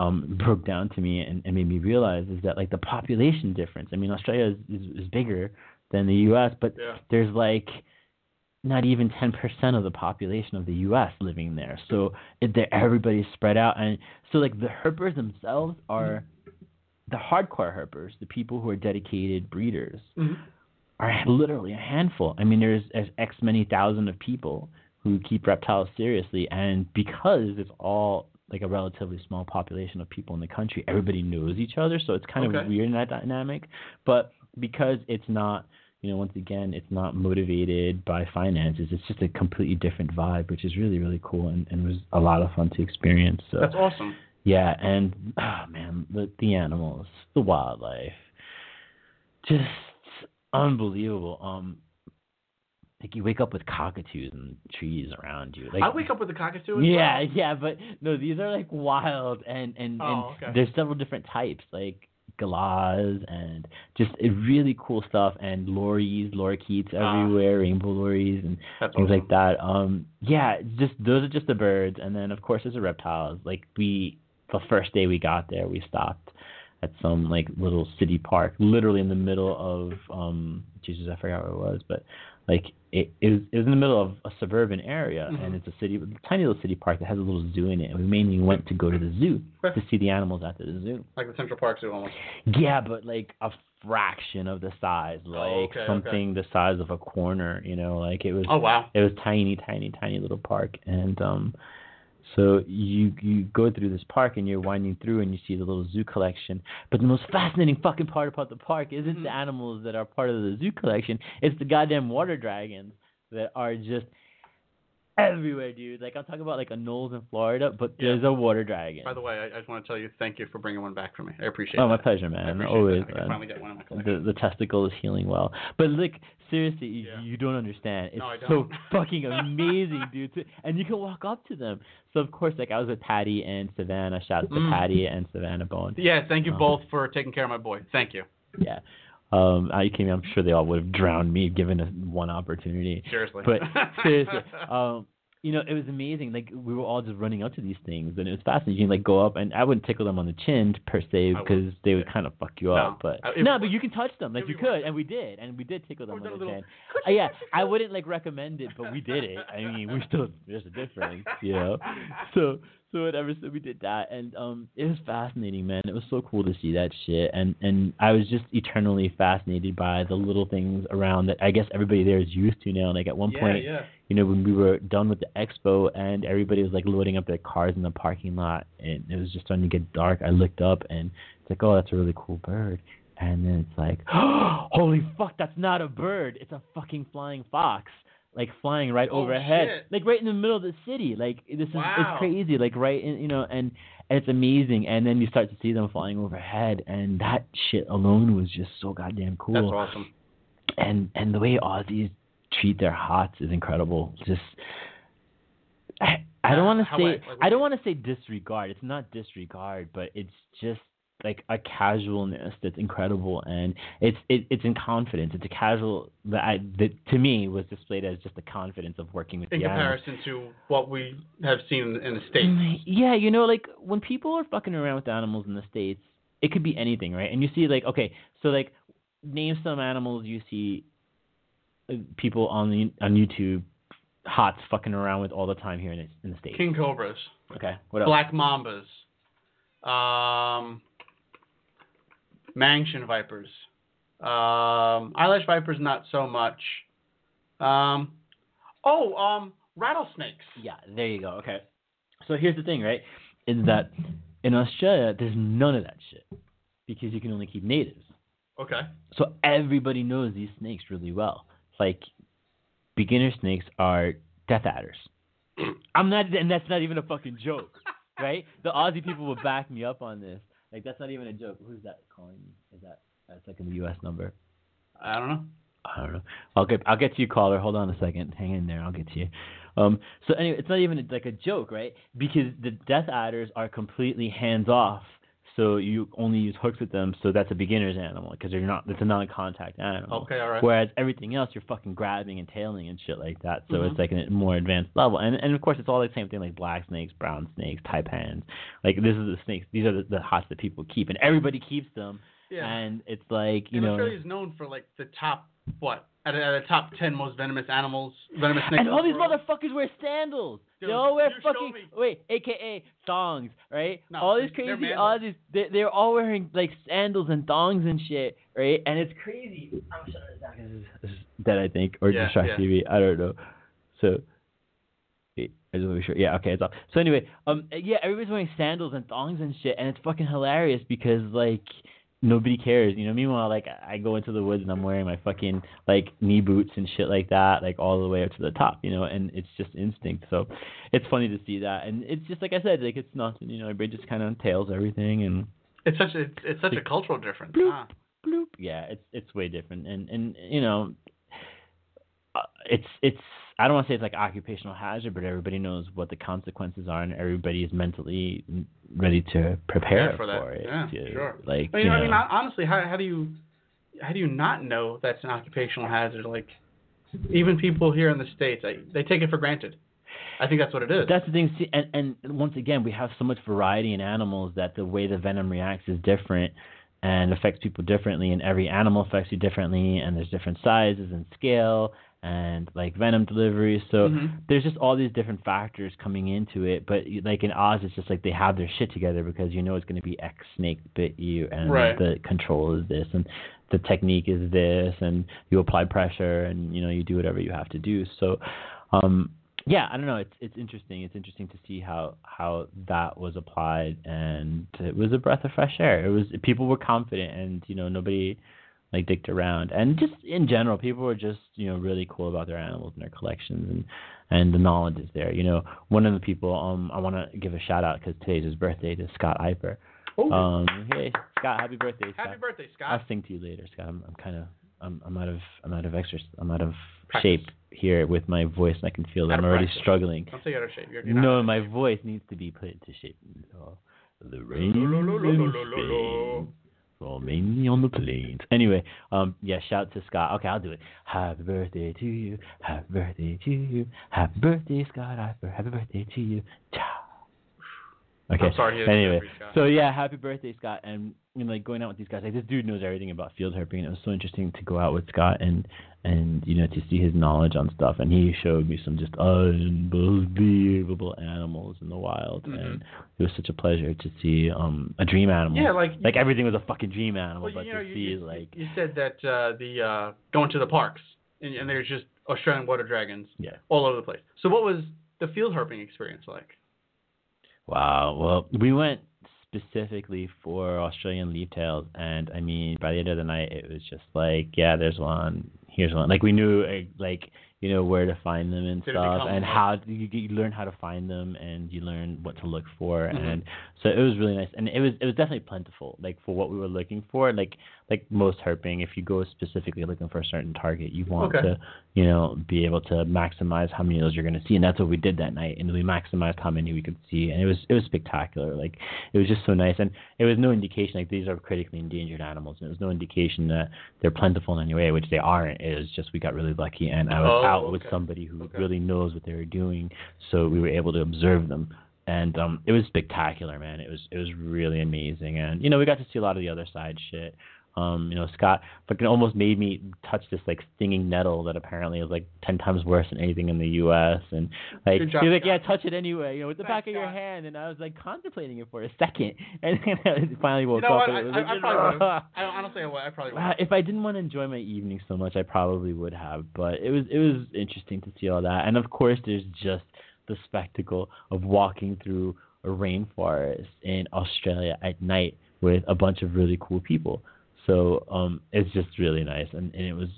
um broke down to me and, and made me realize is that like the population difference. I mean Australia is is, is bigger than the U.S., but Yeah. there's like not even 10% of the population of the U.S. living there. So everybody's spread out, and so like the herpers themselves are the hardcore herpers, the people who are dedicated breeders, Mhm. are literally a handful. I mean, there's, there's X many thousand of people who keep reptiles seriously, and because it's all like a relatively small population of people in the country, everybody knows each other, so it's kind Okay. of weird in that dynamic. But because it's not, you know, once again, it's not motivated by finances. It's just a completely different vibe, which is really, really cool, and, and was a lot of fun to experience. So That's awesome. yeah, and oh man, the the animals, the wildlife, just unbelievable. Um, like you wake up with cockatoos and trees around you. Like I wake up with a cockatoo. Yeah, well. yeah, but no, these are like wild, and and Oh, and okay. there's several different types, like galahs and just uh, really cool stuff, and lories, lorikeets Ah. everywhere, rainbow lories, and That's things awesome. like that. Um, yeah, just those are just the birds, and then of course there's the reptiles. Like we, the first day we got there, we stopped at some like little city park, literally in the middle of um, Jesus, I forgot where it was, but like it, it was it was in the middle of a suburban area, Mhm. and it's a city, a tiny little city park that has a little zoo in it. And we mainly went to go to the zoo to see the animals at the zoo. Like the Central Park Zoo almost. Yeah, but like a fraction of the size, like Oh, okay, okay. something the size of a corner. You know, like it was. Oh wow. It was tiny, tiny, tiny little park, and um, so you you go through this park and you're winding through and you see the little zoo collection. But the most fascinating fucking part about the park isn't the Mhm. animals that are part of the zoo collection. It's the goddamn water dragons that are just everywhere, dude. Like I'm talking about like anoles in Florida, but Yeah. there's a water dragon. By the way, I, I just want to tell you thank you for bringing one back for me. I appreciate it. Oh, it. my pleasure, man. Always, that. Man. finally get one in my the the testicle is healing well. But like seriously, you, Yeah. you don't understand. It's No, I so don't. fucking amazing, dude. And you can walk up to them. So of course, like I was with Patty and Savannah. Shout out to Mm. Patty and Savannah Bone. yeah, thank you Oh. both for taking care of my boy. Thank you. Yeah. Um, I came. I'm sure they all would have drowned me given us one opportunity. Seriously. But seriously, um, you know, it was amazing. Like we were all just running up to these things, and it was fascinating. You can like go up, and I wouldn't tickle them on the chin per se because they would Yeah. kind of fuck you No. up. But if- no, but you can touch them like you could, and we did, and we did tickle them on the little- chin. Uh, yeah. I wouldn't like recommend it, but we did it. I mean, we still there's a difference, you know. So so whatever. So we did that, and um, it was fascinating, man. It was so cool to see that shit, and and I was just eternally fascinated by the little things around that I guess everybody there is used to now. Like at one yeah, point, yeah. you know, when we were done with the expo and everybody was like loading up their cars in the parking lot, and it was just starting to get dark. I looked up and it's like, oh, that's a really cool bird. And then it's like, holy fuck, that's not a bird. It's a fucking flying fox, like flying right Oh, overhead, shit. like right in the middle of the city. Like this is Wow. it's crazy, like right in you know, and and it's amazing. And then you start to see them flying overhead, and that shit alone was just so goddamn cool That's awesome. and and the way Aussies treat their hots is incredible. Just I, I don't want to say I don't want to say disregard. It's not disregard, but it's just like a casualness that's incredible, and it's it, it's in confidence. It's a casual that I that to me was displayed as just the confidence of working with In the animals. comparison to what we have seen in the states. Yeah, you know, like when people are fucking around with animals in the states, it could be anything, right? And you see, like, okay, so like, name some animals you see uh, people on the on YouTube hots fucking around with all the time here in the, in the states. King cobras, Okay, what else? black mambas, um, Mangshan vipers, um, eyelash vipers, not so much. Um, oh, um, rattlesnakes. Yeah, there you go. Okay. So here's the thing, right? Is that in Australia there's none of that shit because you can only keep natives. Okay. So everybody knows these snakes really well. Like beginner snakes are death adders. I'm not, and that's not even a fucking joke, right? The Aussie people will back me up on this. Like that's not even a joke. Who's that calling me? Is that that's like a U.S. number? I don't know. I don't know. I'll get I'll get to you, caller. Hold on a second. Hang in there. I'll get to you. Um. So anyway, it's not even like a joke, right? Because the death adders are completely hands off. So you only use hooks with them. So that's a beginner's animal because they're not. It's a non-contact animal. Okay, all right. Whereas everything else, you're fucking grabbing and tailing and shit like that. So Mhm. it's like a more advanced level. And and of course, it's all the same thing like black snakes, brown snakes, taipans. Like this is the snakes. These are the, the hots that people keep, and everybody keeps them. Yeah. And it's like you and know. Australia is known for like the top what at, at the top ten most venomous animals, venomous snakes. And all these world. motherfuckers wear sandals. Dude, they all wear fucking wait, aka thongs, right? No, all these crazy, mandals. Aussies, they they're all wearing like sandals and thongs and shit, right? And it's crazy. I'm shutting this down 'cause this this is dead, I think, or Yeah, distract yeah. TV. I don't know. So. I just want to be sure. Yeah, okay, it's off. So anyway, um, yeah, everybody's wearing sandals and thongs and shit, and it's fucking hilarious because like nobody cares, you know. Meanwhile, like I go into the woods and I'm wearing my fucking like knee boots and shit like that, like all the way up to the top, you know. And it's just instinct. So it's funny to see that, and it's just like I said, like it's nothing, you know. Everybody just kind of tails everything and It's such a it's, it's such a cultural difference. Bloop. Huh? bloop. Yeah, it's it's way different, and and you know, Uh, it's it's I don't want to say it's like occupational hazard, but everybody knows what the consequences are, and everybody is mentally ready to prepare Yeah, for that. it. Yeah, to, sure. Like I mean, you I know, mean, honestly, how how do you how do you not know that's an occupational hazard? Like, even people here in the states, I, they take it for granted. I think that's what it is. That's the thing. See, and and once again, we have so much variety in animals that the way the venom reacts is different and affects people differently, and every animal affects you differently, and there's different sizes and scale and like venom delivery. So Mhm. there's just all these different factors coming into it. But like in Oz, it's just like they have their shit together because you know it's going to be X snake bit you, and Right. the control is this, and the technique is this, and you apply pressure, and you know you do whatever you have to do. So. Um, yeah, I don't know. It's it's interesting. It's interesting to see how how that was applied, and it was a breath of fresh air. It was people were confident, and you know nobody like dicked around, and just in general, people were just you know really cool about their animals and their collections, and and the knowledge is there. You know, one of the people um I want to give a shout out because today's his birthday to Scott Iper. Oh, Um, hey Scott, happy birthday! Scott. happy birthday, Scott! I'll sing to you later, Scott. I'm, I'm kind of I'm I'm out of I'm out of exercise. I'm out of Practice. shape here with my voice, and I can feel that I'm already practice. struggling. Don't take out of shape. You're, you're No, my shape. voice needs to be put into shape. Oh, the rain Fall mainly on the plains. Anyway, um, yeah, shout to Scott. Okay, I'll do it. Happy birthday to you. Happy birthday to you. Happy birthday, Scott. Happy birthday to you. Ciao. Okay. I'm sorry. Anyway, so yeah, happy birthday, Scott. And you know, like going out with these guys, like this dude knows everything about field herping, and it was so interesting to go out with Scott and and you know to see his knowledge on stuff. And he showed me some just unbelievable animals in the wild, Mhm. and it was such a pleasure to see um a dream animal. yeah, like like everything was a fucking dream animal, well, but you know, to you, see you, like you said that uh, the uh, going to the parks and, and there's just Australian water dragons yeah. all over the place. So what was the field herping experience like? Wow. Well, we went specifically for Australian leaf tails, and I mean, by the end of the night, it was just like, yeah, there's one, here's one. Like we knew, uh, like you know, where to find them and Did stuff, and how you, you learn how to find them, and you learn what to look for, Mhm. and so it was really nice, and it was it was definitely plentiful, like for what we were looking for. Like like most herping, if you go specifically looking for a certain target, you want Okay. to, you know, be able to maximize how many of those you're going to see, and that's what we did that night, and we maximized how many we could see, and it was it was spectacular. Like it was just so nice, and it was no indication like these are critically endangered animals, and it was no indication that they're plentiful in any way, which they aren't. It was just we got really lucky, and I was Oh, out with somebody who Okay. really knows what they were doing, so we were able to observe them and um it was spectacular man it was it was really amazing and you know we got to see a lot of the other side shit um you know scott fucking almost made me touch this like stinging nettle that apparently is like ten times worse than anything in the us and like job, he was like yeah touch it anyway you know with the Thanks, back of your hand and i was like contemplating it for a second and then I finally woke You know up what? and I, I, like, I probably would. I honestly, I probably would. uh, if I didn't want to enjoy my evening so much, I probably would have. But it was it was interesting to see all that, and of course, there's just the spectacle of walking through a rainforest in Australia at night with a bunch of really cool people. So um, it's just really nice, and, and it was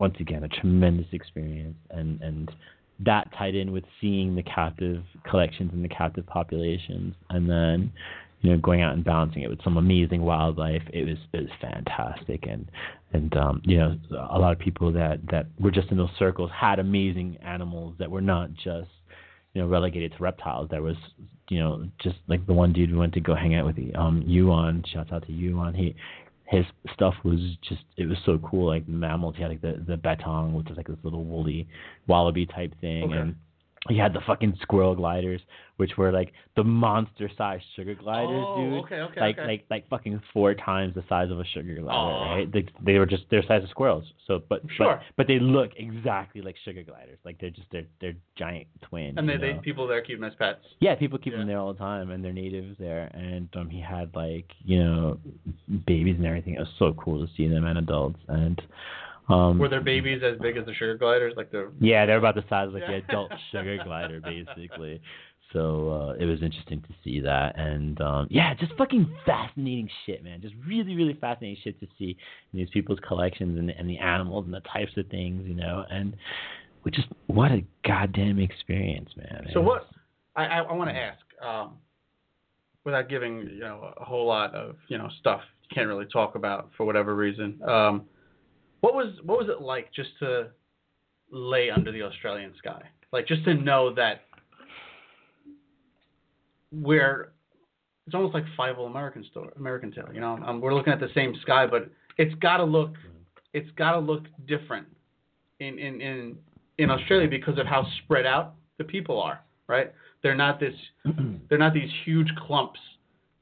once again a tremendous experience, and and that tied in with seeing the captive collections and the captive populations, and then you know, going out and balancing it with some amazing wildlife. It was it was fantastic, and and um, you know, a lot of people that that were just in those circles had amazing animals that were not just you know relegated to reptiles. There was you know just like the one dude we went to go hang out with, um, Yuan. Shouts out to Yuan. He his stuff was just it was so cool like mammals he had like the the bettong which is like this little woolly wallaby type thing Okay. and he had the fucking squirrel gliders which were like the monster sized sugar gliders oh, dude okay, okay, like okay. like like fucking four times the size of a sugar glider, right? They they were just their size of squirrels. So but Sure. but, but they look exactly like sugar gliders. Like they're just they're they're giant twins. and they, you they people there keep them as pets. yeah, people keep Yeah. them there all the time, and they're natives there. And um, he had like you know babies and everything. It was so cool to see them and adults. And um, Were their babies as big as the sugar gliders? Like the yeah, they're about the size of like the adult sugar glider, basically. So uh, it was interesting to see that, and um, yeah, just fucking fascinating shit, man. Just really, really fascinating shit to see in these people's collections and, and the animals and the types of things, you know. And we just what a goddamn experience, man. So what? I I, I want to ask, um, without giving you know a whole lot of you know stuff you can't really talk about for whatever reason. Um, what was what was it like just to lay under the Australian sky? Like just to know that we're it's almost like Five American story, American Tail. You know, um, we're looking at the same sky, but it's got to look it's got to look different in, in in in Australia because of how spread out the people are. Right? They're not this they're not these huge clumps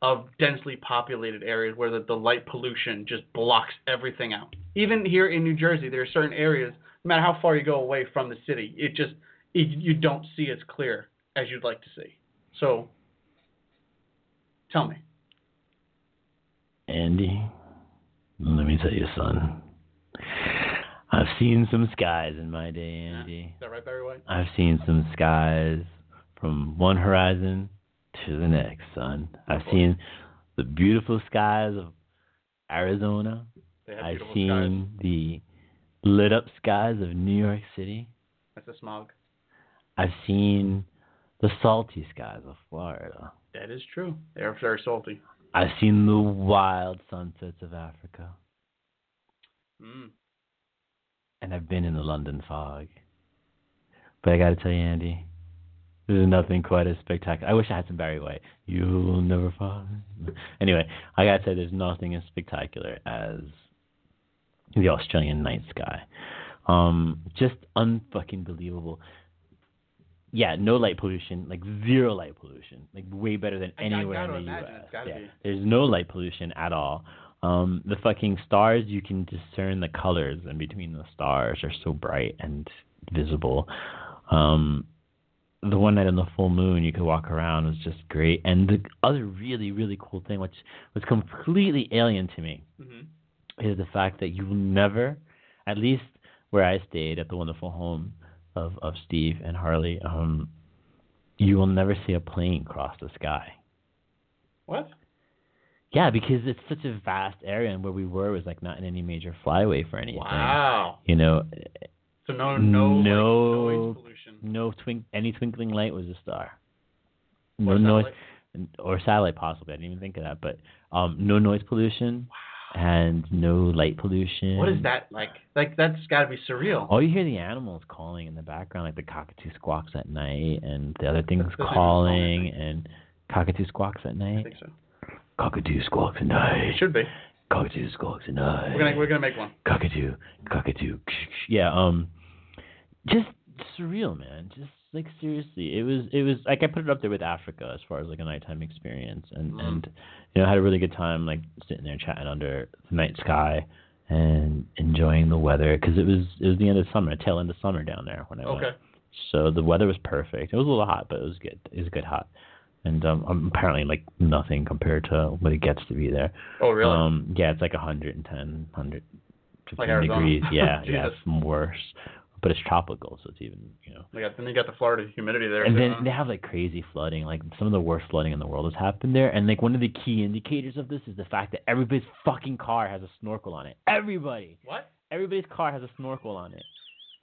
of densely populated areas where the, the light pollution just blocks everything out. Even here in New Jersey, there are certain areas, no matter how far you go away from the city, it just it, you don't see as clear as you'd like to see. So, tell me. Andy, let me tell you, son. I've seen some skies in my day, Andy. Is that right, Barry White? I've seen some skies from one horizon to the next, son. I've seen the beautiful skies of Arizona. I've seen skies. the lit up skies of New York City. That's the smog. I've seen the salty skies of Florida. That is true. They're very salty. I've seen the wild sunsets of Africa. Mm. And I've been in the London fog. But I gotta tell you, Andy, there's nothing quite as spectacular. I wish I had some Barry White. You'll never find. Anyway, I gotta say, there's nothing as spectacular as the Australian night sky. Um, just unfucking believable. Yeah, no light pollution, like zero light pollution, like way better than anywhere in the imagine U.S. yeah, be. there's no light pollution at all. Um, the fucking stars, you can discern the colors in between the stars are so bright and visible. Um, the one night on the full moon, you could walk around was just great. And the other really, really cool thing, which was completely alien to me, hmm is the fact that you will never, at least where I stayed at the wonderful home of, of Steve and Harley, um, you will never see a plane cross the sky. What? Yeah, because it's such a vast area, and where we were was like not in any major flyway for anything. Wow. You know, So no, no, like, No. noise pollution. no twink, any twinkling light was a star. No Or noise, satellite? or satellite possibly. I didn't even think of that, but um, no noise pollution. and no light pollution. What is that like? Like that's got to be surreal. Oh, you hear the animals calling in the background, like the cockatoo squawks at night, and the other things calling, and cockatoo squawks at I night. think so. Cockatoo squawks at It night. should be. Cockatoo squawks at night. We're gonna we're gonna make one. cockatoo, cockatoo. Yeah, um, just surreal, man. Just like seriously, it was it was like I put it up there with Africa as far as like a nighttime experience, and Mm. and you know had a really good time like sitting there chatting under the night sky and enjoying the weather because it was it was the end of summer, tail end of summer down there when I went. Okay. So the weather was perfect. It was a little hot, but it was good. It was good hot. And um, apparently, like nothing compared to what it gets to be there. Oh really? Um, yeah, it's like 110, 115 Like degrees. Yeah, yeah, it's worse. But it's tropical, so it's even, you know. Got then you got the Florida humidity there. And then they have like crazy flooding. Like some of the worst flooding in the world has happened there. And like one of the key indicators of this is the fact that everybody's fucking car has a snorkel on it. Everybody, what? everybody's car has a snorkel on it.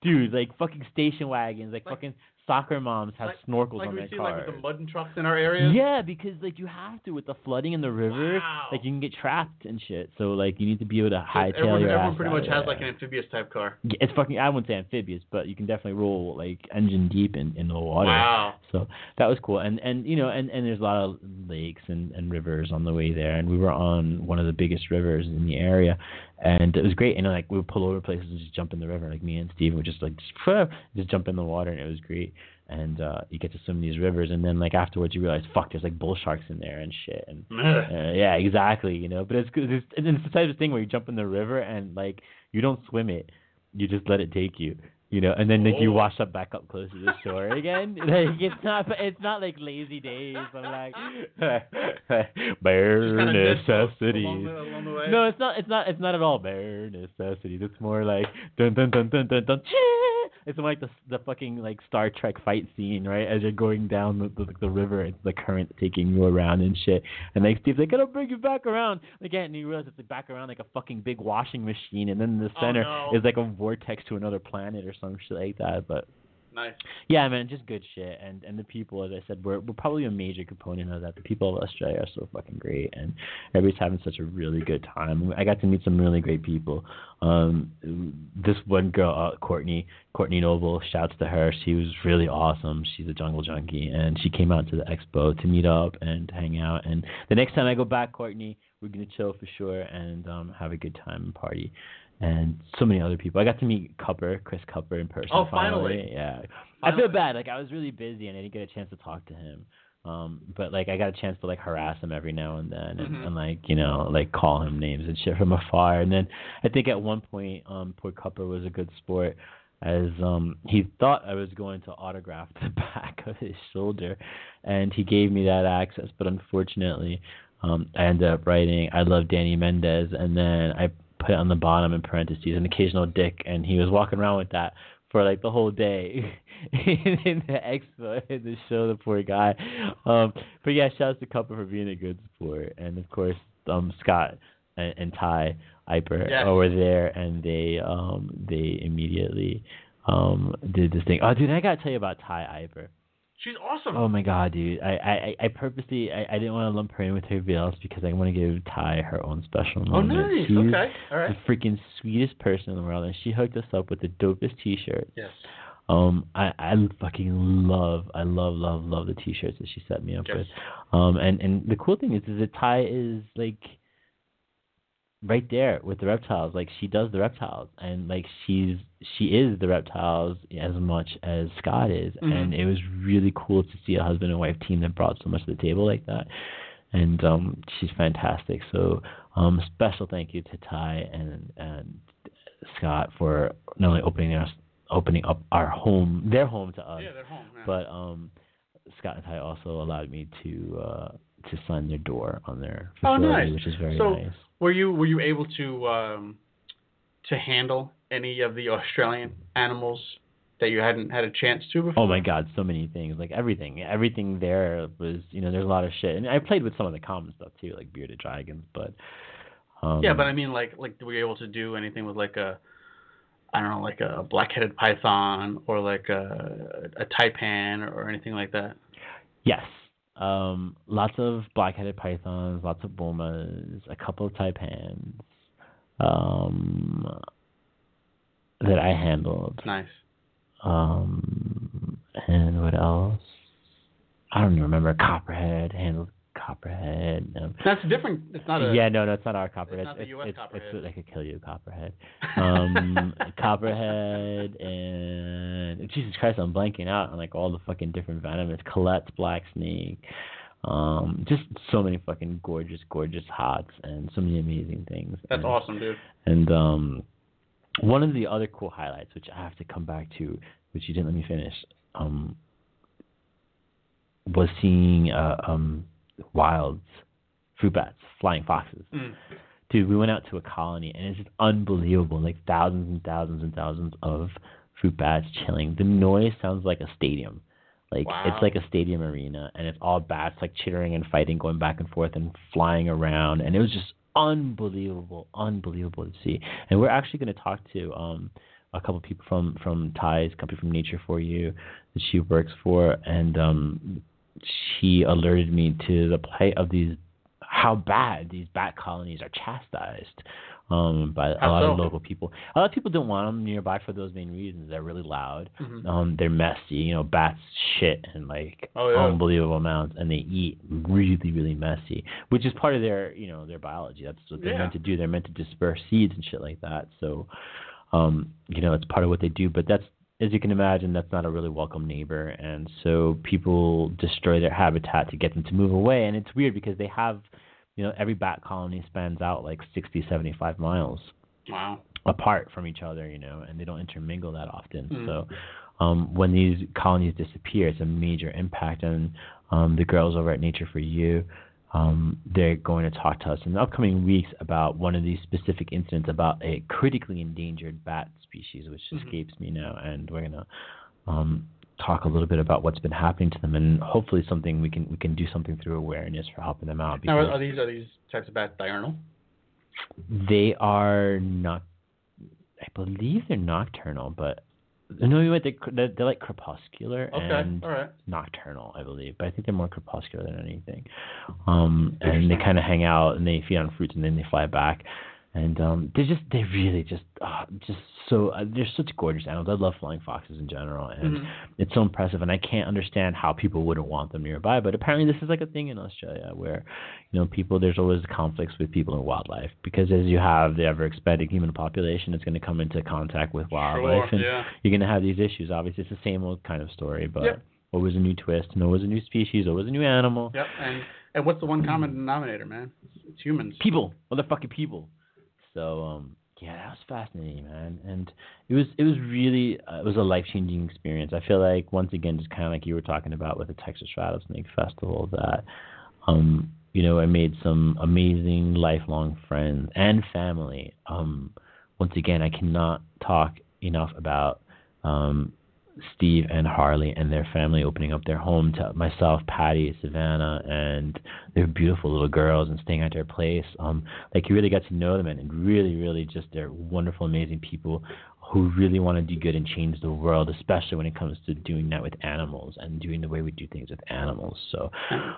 Dude, like fucking station wagons, like, Like- fucking soccer moms have like- snorkels Like on their see cars. like with the mud and trucks in our area. Yeah, because like you have to with the flooding in the river, Wow. like you can get trapped and shit. So like you need to be able to hightail everyone, your everyone pretty much has like an amphibious type car. Yeah, It's fucking. I wouldn't say amphibious, but you can definitely roll like engine deep in, in the water. Wow. So that was cool, and and you know, and and there's a lot of lakes and and rivers on the way there, and we were on one of the biggest rivers in the area, and it was great. And like we would pull over places and just jump in the river, like me and Steve would just like just, just jump in the water, and it was great. And uh you get to swim these rivers, and then like afterwards you realize, fuck, there's like bull sharks in there and shit, and uh, yeah, exactly. You know, but it's good. It's, it's the type of thing where you jump in the river and like you don't swim it, you just let it take you. You know, and then like you Oh. wash up back up close to the shore again. like it's not, it's not like lazy days. I'm like bare Just kinda dead float necessities. Along the, along the. No, it's not. It's not. It's not at all bare necessities. It's more like dun dun dun dun dun dun. It's like the the fucking like Star Trek fight scene, right? As you're going down the the, the river, it's the current taking you around and shit. And like Steve's like, "Gotta bring you back around." Again, and you realize it's like back around like a fucking big washing machine, and then in the Oh, center no. is like a vortex to another planet or some shit like that. But Nice. yeah, man, just good shit. And and the people, as I said, we're we're probably a major component of that. The people of Australia are so fucking great, and everybody's having such a really good time. I got to meet some really great people. Um, this one girl, uh, Courtney, Courtney Noble, shouts to her. She was really awesome. She's a jungle junkie, and she came out to the expo to meet up and hang out. And the next time I go back, Courtney, we're gonna chill for sure and um have a good time and party. And so many other people. I got to meet Cupper, Chris Cupper in person. Oh, finally. Yeah. I feel bad. Like I was really busy and I didn't get a chance to talk to him. Um, but like I got a chance to like harass him every now and then and, Mhm. and like you know like call him names and shit from afar. And then I think at one point, um, poor Cupper was a good sport as um he thought I was going to autograph the back of his shoulder, and he gave me that access. But unfortunately, um, I ended up writing "I love Danny Mendez," and then I put on the bottom in parentheses an occasional dick, and he was walking around with that for like the whole day in the expo in the show. The poor guy. Um, but yeah, shouts to Cupper for being a good sport, and of course um Scott and, and Ty Iper Yes. were there, and they um they immediately um did this thing. Oh, dude, I gotta tell you about Ty Iper. She's awesome. Oh my god, dude! I I I- purposely I, I didn't want to lump her in with everybody else because I want to give Ty her own special moment. oh, nice. She's Okay. All right. the freaking sweetest person in the world, and she hooked us up with the dopest T-shirt. Yes. Um, I I fucking love I love love love the T-shirts that she set me up Yes. with. Um, and and the cool thing is is that Ty is like right there with the reptiles. Like she does the reptiles, and like she's she is the reptiles as much as Scott is. Mhm. And it was really cool to see a husband and wife team that brought so much to the table like that. And um, she's fantastic. So um, special thank you to Ty and and Scott for not only opening us opening up our home, their home to us, Yeah, they're home. Yeah. but um, Scott and Ty also allowed me to uh, to sign their door on their Oh, facility, nice. which is very So- nice. Were you were you able to um, to handle any of the Australian animals that you hadn't had a chance to before? Oh my God, so many things, like everything, everything there was, you know, there's a lot of shit, and I played with some of the common stuff too, like bearded dragons, but um, Yeah, but I mean, like, like, were you able to do anything with like a, I don't know, like a black-headed python or like a a taipan or anything like that? Yes. Um, lots of black-headed pythons, lots of womas, a couple of taipans, um, that I handled. Nice. Um, and what else? I don't even remember. Copperhead handled Copperhead. Um, That's different. It's not a. yeah, no, no, it's not our Copperhead. It's not the US it's, Copperhead. It's, I could kill you, Copperhead. Um, Copperhead and Jesus Christ, I'm blanking out on like all the fucking different venomous. Collett's Black Snake. Um, just so many fucking gorgeous, gorgeous hots and so many amazing things. That's and, awesome, dude. And um, one of the other cool highlights, which I have to come back to, which you didn't let me finish, um, was seeing uh, um, wilds, fruit bats, flying foxes. Mm. Dude, we went out to a colony and it's just unbelievable. Like thousands and thousands and thousands of fruit bats chilling. The noise sounds like a stadium. Like Wow. it's like a stadium arena and it's all bats like chittering and fighting, going back and forth and flying around and it was just unbelievable, unbelievable to see. And we're actually gonna talk to um a couple people from from Ty's company from Nature for You that she works for and um she alerted me to the plight of these how bad these bat colonies are chastised um, by a lot of local people. A lot of people don't want them nearby for those main reasons. They're really loud. Mhm. Um, they're messy. You know, bats shit in like Oh, yeah. unbelievable amounts, and they eat really, really messy, which is part of their, you know, their biology. That's what they're Yeah. meant to do. They're meant to disperse seeds and shit like that. So, um, you know, it's part of what they do. But that's as you can imagine, that's not a really welcome neighbor, and so people destroy their habitat to get them to move away. And it's weird because they have, you know, every bat colony spans out like 60, 75 miles Wow. apart from each other, you know, and they don't intermingle that often. Mm. So um, when these colonies disappear, it's a major impact. And um, the girls over at Nature for You, um, they're going to talk to us in the upcoming weeks about one of these specific incidents about a critically endangered bat species, which Mhm. escapes me now, and we're gonna um, talk a little bit about what's been happening to them, and hopefully something we can we can do something through awareness for helping them out. Now, are, these are these types of bats diurnal? they are not. I believe they're nocturnal, but no, you went. They they're, they're like crepuscular Okay. and right. nocturnal, I believe. But I think they're more crepuscular than anything. Um, and they kind of hang out and they feed on fruits and then they fly back. And um, they're just they really just uh, just so uh, they're such gorgeous animals. I love flying foxes in general, and Mhm. it's so impressive. And I can't understand how people wouldn't want them nearby. But apparently, this is like a thing in Australia where you know people there's always conflicts with people and wildlife because as you have the ever expanding human population, it's going to come into contact with wildlife, Sure. and Yeah. you're going to have these issues. Obviously, it's the same old kind of story, but Yep. always a new twist, and always a new species, always a new animal. Yep. And and what's the one common denominator, man? It's humans. People, motherfucking people. So um, yeah, that was fascinating, man, and it was it was really uh, it was a life changing experience. I feel like once again, just kind of like you were talking about with the Texas Rattlesnake Festival, that um, you know, I made some amazing lifelong friends and family. Um, once again, I cannot talk enough about um, Steve and Harley and their family opening up their home to myself, Patty, Savannah, and their beautiful little girls and staying at their place. Um, like you really got to know them and, really, really just they're wonderful, amazing people who really want to do good and change the world, especially when it comes to doing that with animals and doing the way we do things with animals. So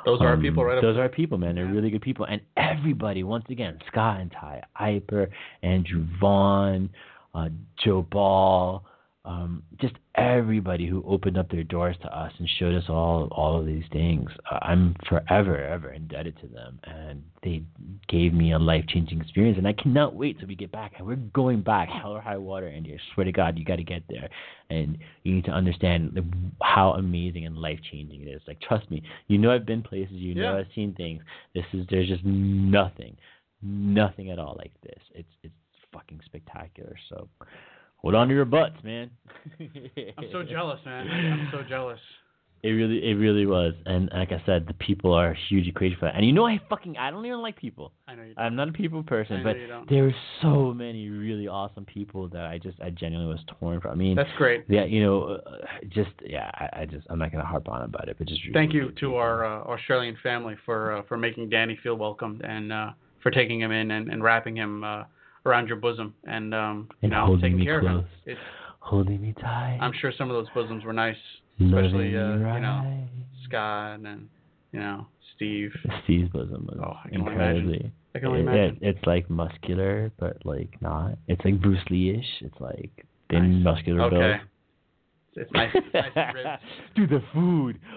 Those are our um, people, right? up Those are our people, man. They're really good people. And everybody, once again, Scott and Ty Iper, Andrew Vaughn, uh, Joe Ball, um, just everybody who opened up their doors to us and showed us all all of these things. Uh, I'm forever, ever indebted to them, and they gave me a life changing experience. And I cannot wait till we get back. And we're going back, hell or high water. And I swear to God, you got to get there, and you need to understand how amazing and life changing it is. Like, trust me, you know I've been places, you know Yeah. I've seen things. This is there's just nothing, nothing at all like this. It's it's fucking spectacular. So. Hold on to your butts, man. I'm so jealous, man. I'm so jealous. It really, it really was, and like I said, the people are hugely crazy for that. And you know, I fucking, I don't even like people. I know you. I'm not a people person, but there were so many really awesome people that I just, I genuinely was torn from. I mean, That's great. yeah, you know, uh, just yeah, I, I just, I'm not gonna harp on about it, but just really Thank you to people. our uh, Australian family for uh, for making Danny feel welcomed and uh, for taking him in and, and wrapping him uh, around your bosom and um, you And know taking me care of him. It's, holding me tight, I'm sure some of those bosoms were nice, especially, uh, you know. Scott and you know, Steve. Steve's bosom was Oh, I can only imagine. incredibly. I can only it- imagine. it- it's like muscular, but like not. It's like Bruce Lee-ish. It's like thin, Nice. muscular Okay. build. It's nice, it's nice and. Dude, the food.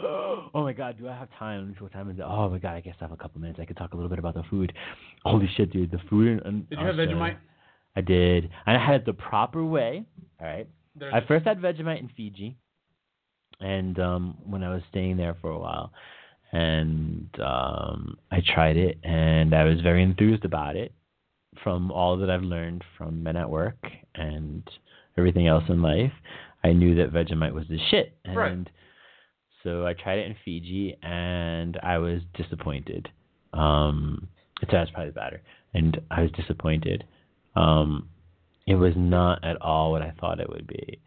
Oh my god, do I have time? What time is it? Oh my god, I guess I have a couple minutes. I could talk a little bit about the food. Holy shit, dude, the food. In, in Did you have Vegemite? I did. And I had it the proper way. All right. There's I first had Vegemite in Fiji, and um, when I was staying there for a while, and um, I tried it, and I was very enthused about it, from all that I've learned from men at work and everything else in life. I knew that Vegemite was the shit, and Right. so I tried it in Fiji, and I was disappointed. Um, so that's probably better, and I was disappointed. Um, it was not at all what I thought it would be.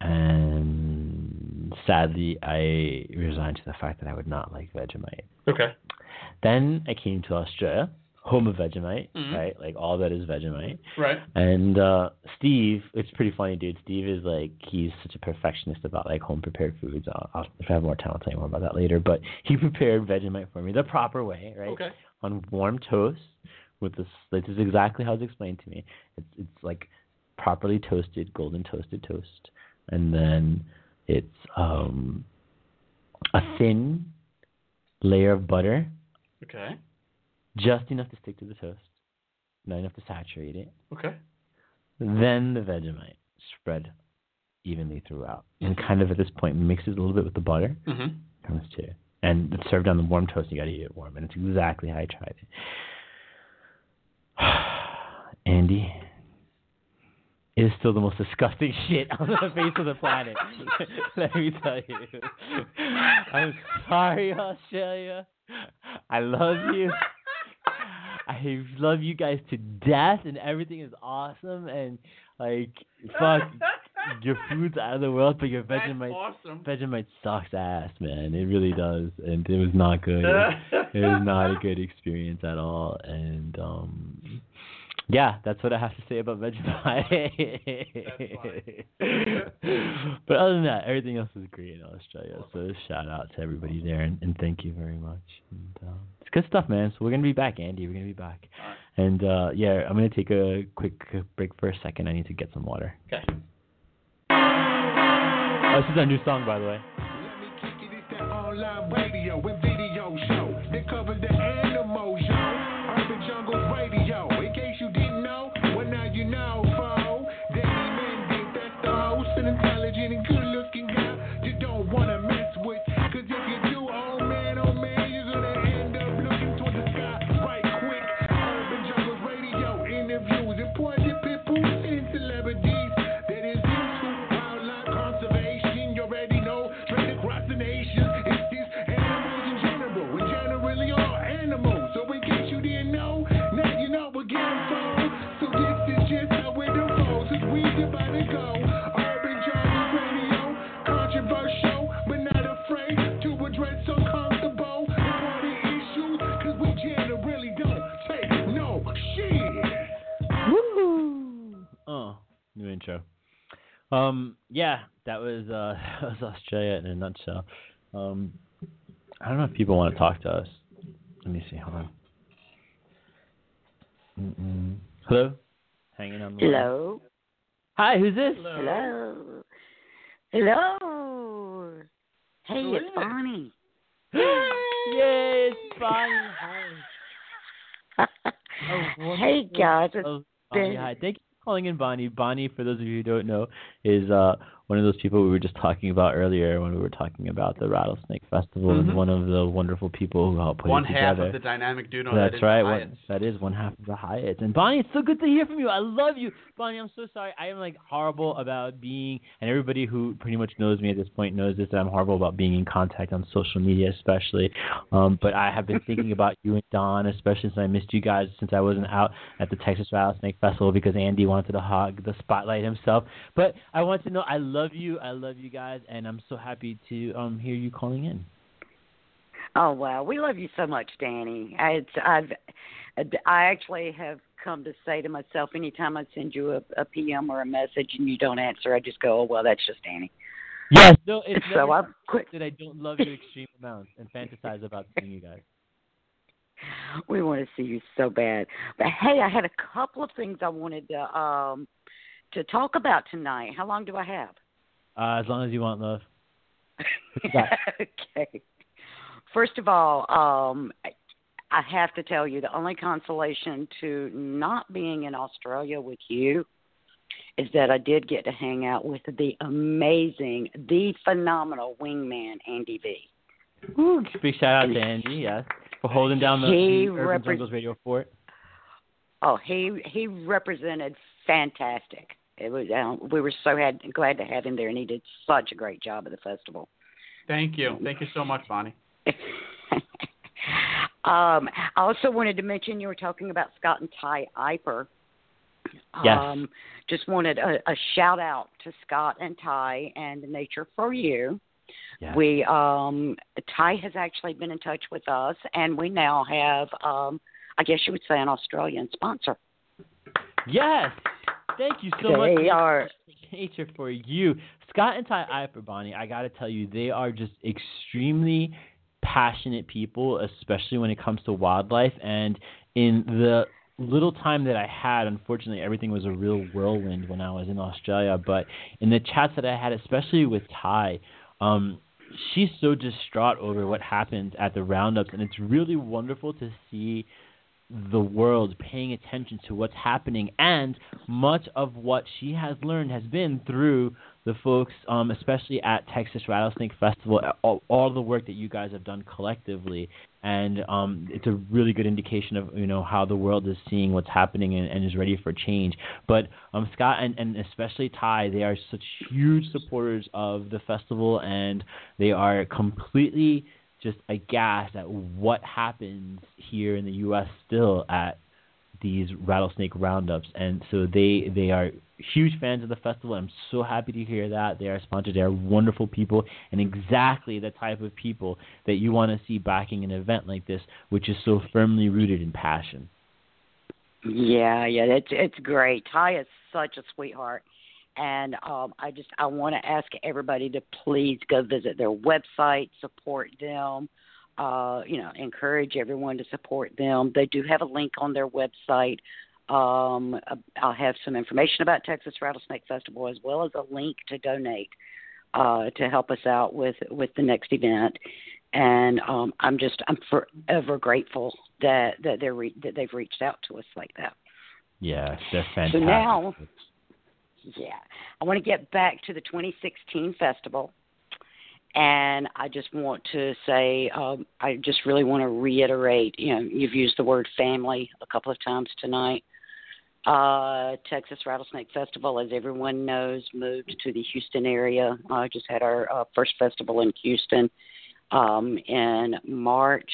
And sadly, I resigned to the fact that I would not like Vegemite. Okay. Then I came to Australia, home of Vegemite, Mhm. right? Like all that is Vegemite. Right. And uh Steve, it's pretty funny, dude. Steve is like he's such a perfectionist about like home prepared foods. I'll, I'll, if I have more time, I'll tell you more about that later. But he prepared Vegemite for me the proper way, right? Okay. on warm toast with this. This is exactly how it's explained to me. It's it's like properly toasted, golden toasted toast, and then it's um a thin layer of butter, Okay. Just enough to stick to the toast, not enough to saturate it. Okay. Then the Vegemite spread evenly throughout, and kind of at this point mixes a little bit with the butter. Mhm. Comes to, and it's served on the warm toast. You got to eat it warm, and it's exactly how I tried it. Andy, it is still the most disgusting shit on the face of the planet. Let me tell you. I'm sorry, Australia. I love you. I love you guys to death, and everything is awesome. And like, fuck, your food's out of the world, but your Vegemite awesome. Vegemite sucks ass, man. It really does, and it was not good. it was not a good experience at all, and um, yeah, that's what I have to say about Vegemite. but other than that, everything else is great in Australia. So shout out to everybody there, and, and thank you very much. And, um, good stuff, man. So we're gonna be back, Andy. We're gonna be back. And uh, yeah, I'm gonna take a quick break for a second. I need to get some water. Okay. Oh, this is our new song, by the way. Um, yeah, that was uh, that was Australia in a nutshell. Um, I don't know if people want to talk to us. Let me see. Hold on. Mm-mm. Hello. Hanging on. The line. Hello. Hi, who's this? Hello. Hello. Hello. Hey, Who it's? Bonnie. Yay, it's Bonnie. Hi. Oh, hey guys, it's Oh, Bonnie, been- hi. Thank you for calling in, Bonnie. Bonnie, for those of you who don't know, is uh, one of those people we were just talking about earlier when we were talking about the Rattlesnake Festival, Mhm. and one of the wonderful people who helped put One it together. One half of the dynamic duo. That's that is right. One, that is one half of the Hyatts. And Bonnie, it's so good to hear from you. I love you, Bonnie. I'm so sorry. I am like horrible about being, and everybody who pretty much knows me at this point knows this. That I'm horrible about being in contact on social media, especially. Um, but I have been thinking about you and Don, especially since I missed you guys since I wasn't out at the Texas Rattlesnake Festival because Andy wanted to hog the spotlight himself. But I want to know, I love you. I love you guys, and I'm so happy to um hear you calling in. Oh wow, we love you so much, Danny. I, it's, I've, I actually have come to say to myself, anytime I send you a, a PM or a message and you don't answer, I just go, oh well, that's just Danny. Yes, no, it's so I'm quick. that I don't love you extreme amounts and fantasize about seeing you guys. We want to see you so bad. But hey, I had a couple of things I wanted to um to talk about tonight. How long do I have? Uh, as long as you want love. What you got? okay. First of all, um I- have to tell you the only consolation to not being in Australia with you is that I did get to hang out with the amazing, the phenomenal wingman Andy V. Woo, big shout out to Andy, yes, for holding down the, He the Urban repre- Jungles Radio fort. Oh, he he represented fantastic. It was uh, we were so had, glad to have him there, and he did such a great job at the festival. Thank you. Thank you so much, Bonnie. um, I also wanted to mention you were talking about Scott and Ty Iper. Yes. Um, just wanted a, a shout out to Scott and Ty and Nature for You. Yes. We um, Ty has actually been in touch with us, and we now have, um, I guess you would say, an Australian sponsor. Yes. Thank you so much. They for are- nature for you, Scott and Ty Iper Bonnie. I got to tell you, they are just extremely passionate people, especially when it comes to wildlife. And in the little time that I had, unfortunately, everything was a real whirlwind when I was in Australia. But in the chats that I had, especially with Ty, um, she's so distraught over what happens at the roundups, and it's really wonderful to see the world paying attention to what's happening and much of what she has learned has been through the folks um, especially at Texas Rattlesnake Festival all, all the work that you guys have done collectively. And um, it's a really good indication of you know how the world is seeing what's happening and, and is ready for change. But um, Scott and, and especially Ty they are such huge supporters of the festival and they are completely just aghast at what happens here in the U.S. still at these rattlesnake roundups, and so they they are huge fans of the festival. I'm so happy to hear that they are sponsored. They are wonderful people, and exactly the type of people that you want to see backing an event like this, which is so firmly rooted in passion. Yeah, yeah, it's it's great. Ty is such a sweetheart, and um, I just I want to ask everybody to please go visit their website, support them. Uh, you know, encourage everyone to support them. They do have a link on their website. Um, I'll have some information about Texas Rattlesnake Festival as well as a link to donate uh, to help us out with with the next event. And um, I'm just I'm forever grateful that that they're re- that they've reached out to us like that. Yes, they're fantastic. So now, yeah, I want to get back to the 2016 festival, and I just want to say, um, I just really want to reiterate. You know, you've used the word family a couple of times tonight. Uh, Texas Rattlesnake Festival, as everyone knows, moved to the Houston area. I uh, just had our uh, first festival in Houston um, in March.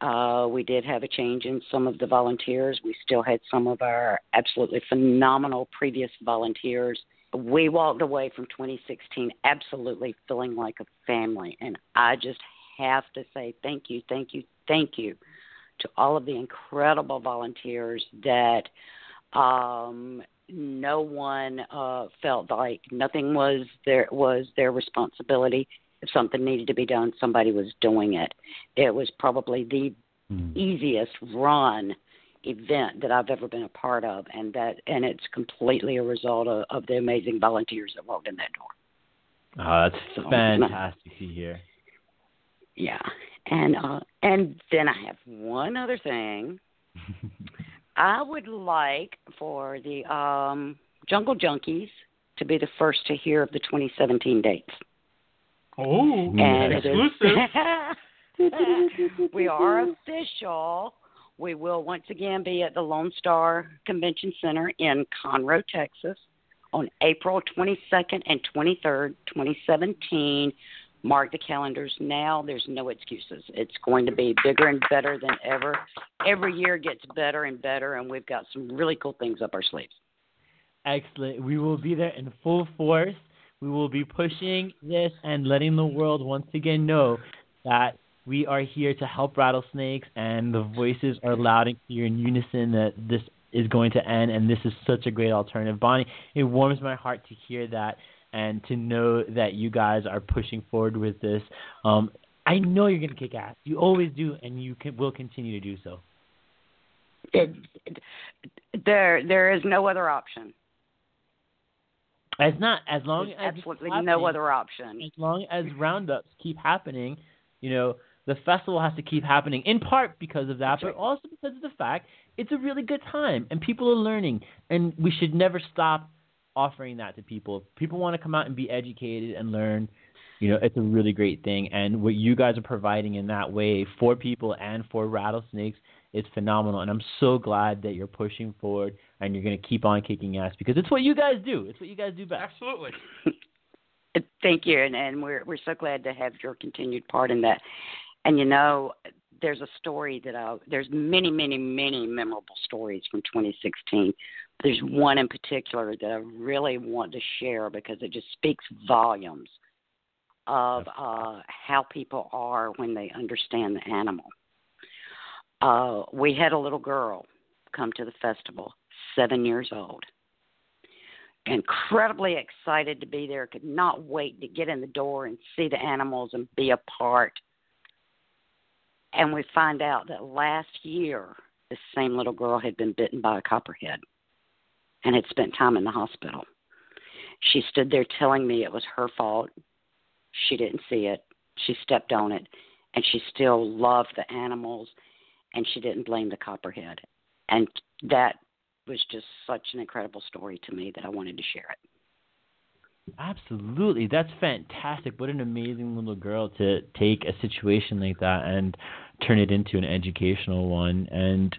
Uh, we did have a change in some of the volunteers. We still had some of our absolutely phenomenal previous volunteers. We walked away from 2016 absolutely feeling like a family. And I just have to say thank you, thank you, thank you to all of the incredible volunteers that um, no one uh, felt like nothing was their was their responsibility if something needed to be done, somebody was doing it. It was probably the Mm. easiest run event that I've ever been a part of, and that and it's completely a result of, of the amazing volunteers that walked in that door. Oh, that's So, fantastic to hear. Yeah, and uh, and then I have one other thing. I would like for the um, Jungle Junkies to be the first to hear of the 2017 dates. Oh, and it is- exclusive. we are official. We will once again be at the Lone Star Convention Center in Conroe, Texas, on April 22nd and 23rd, 2017. Mark the calendars now. There's no excuses. It's going to be bigger and better than ever. Every year gets better and better, and we've got some really cool things up our sleeves. Excellent. We will be there in full force. We will be pushing this and letting the world once again know that we are here to help rattlesnakes and the voices are loud and clear in unison that this is going to end and this is such a great alternative. Bonnie, it warms my heart to hear that and to know that you guys are pushing forward with this. Um, I know you're going to kick ass. You always do, and you can, will continue to do so. It, there, there is no other option. As not as long There's as absolutely no other option. As long as roundups keep happening, you know the festival has to keep happening in part because of that, but also because of the fact it's a really good time and people are learning, and we should never stop offering that to people. If people want to come out and be educated and learn. You know, it's a really great thing, and what you guys are providing in that way for people and for rattlesnakes is phenomenal. And I'm so glad that you're pushing forward and you're going to keep on kicking ass because it's what you guys do. It's what you guys do best. Absolutely. Thank you, and, and we're we're so glad to have your continued part in that. And you know, there's a story that I there's many, many, many memorable stories from 2016. There's one in particular that I really want to share because it just speaks volumes of uh, how people are when they understand the animal. Uh, we had a little girl come to the festival, seven years old incredibly excited to be there, could not wait to get in the door and see the animals and be a part. And we find out that last year, this same little girl had been bitten by a copperhead and had spent time in the hospital. She stood there telling me it was her fault. She didn't see it. She stepped on it, and she still loved the animals, and she didn't blame the copperhead. And that was just such an incredible story to me that I wanted to share it. Absolutely. That's fantastic. What an amazing little girl to take a situation like that and turn it into an educational one. And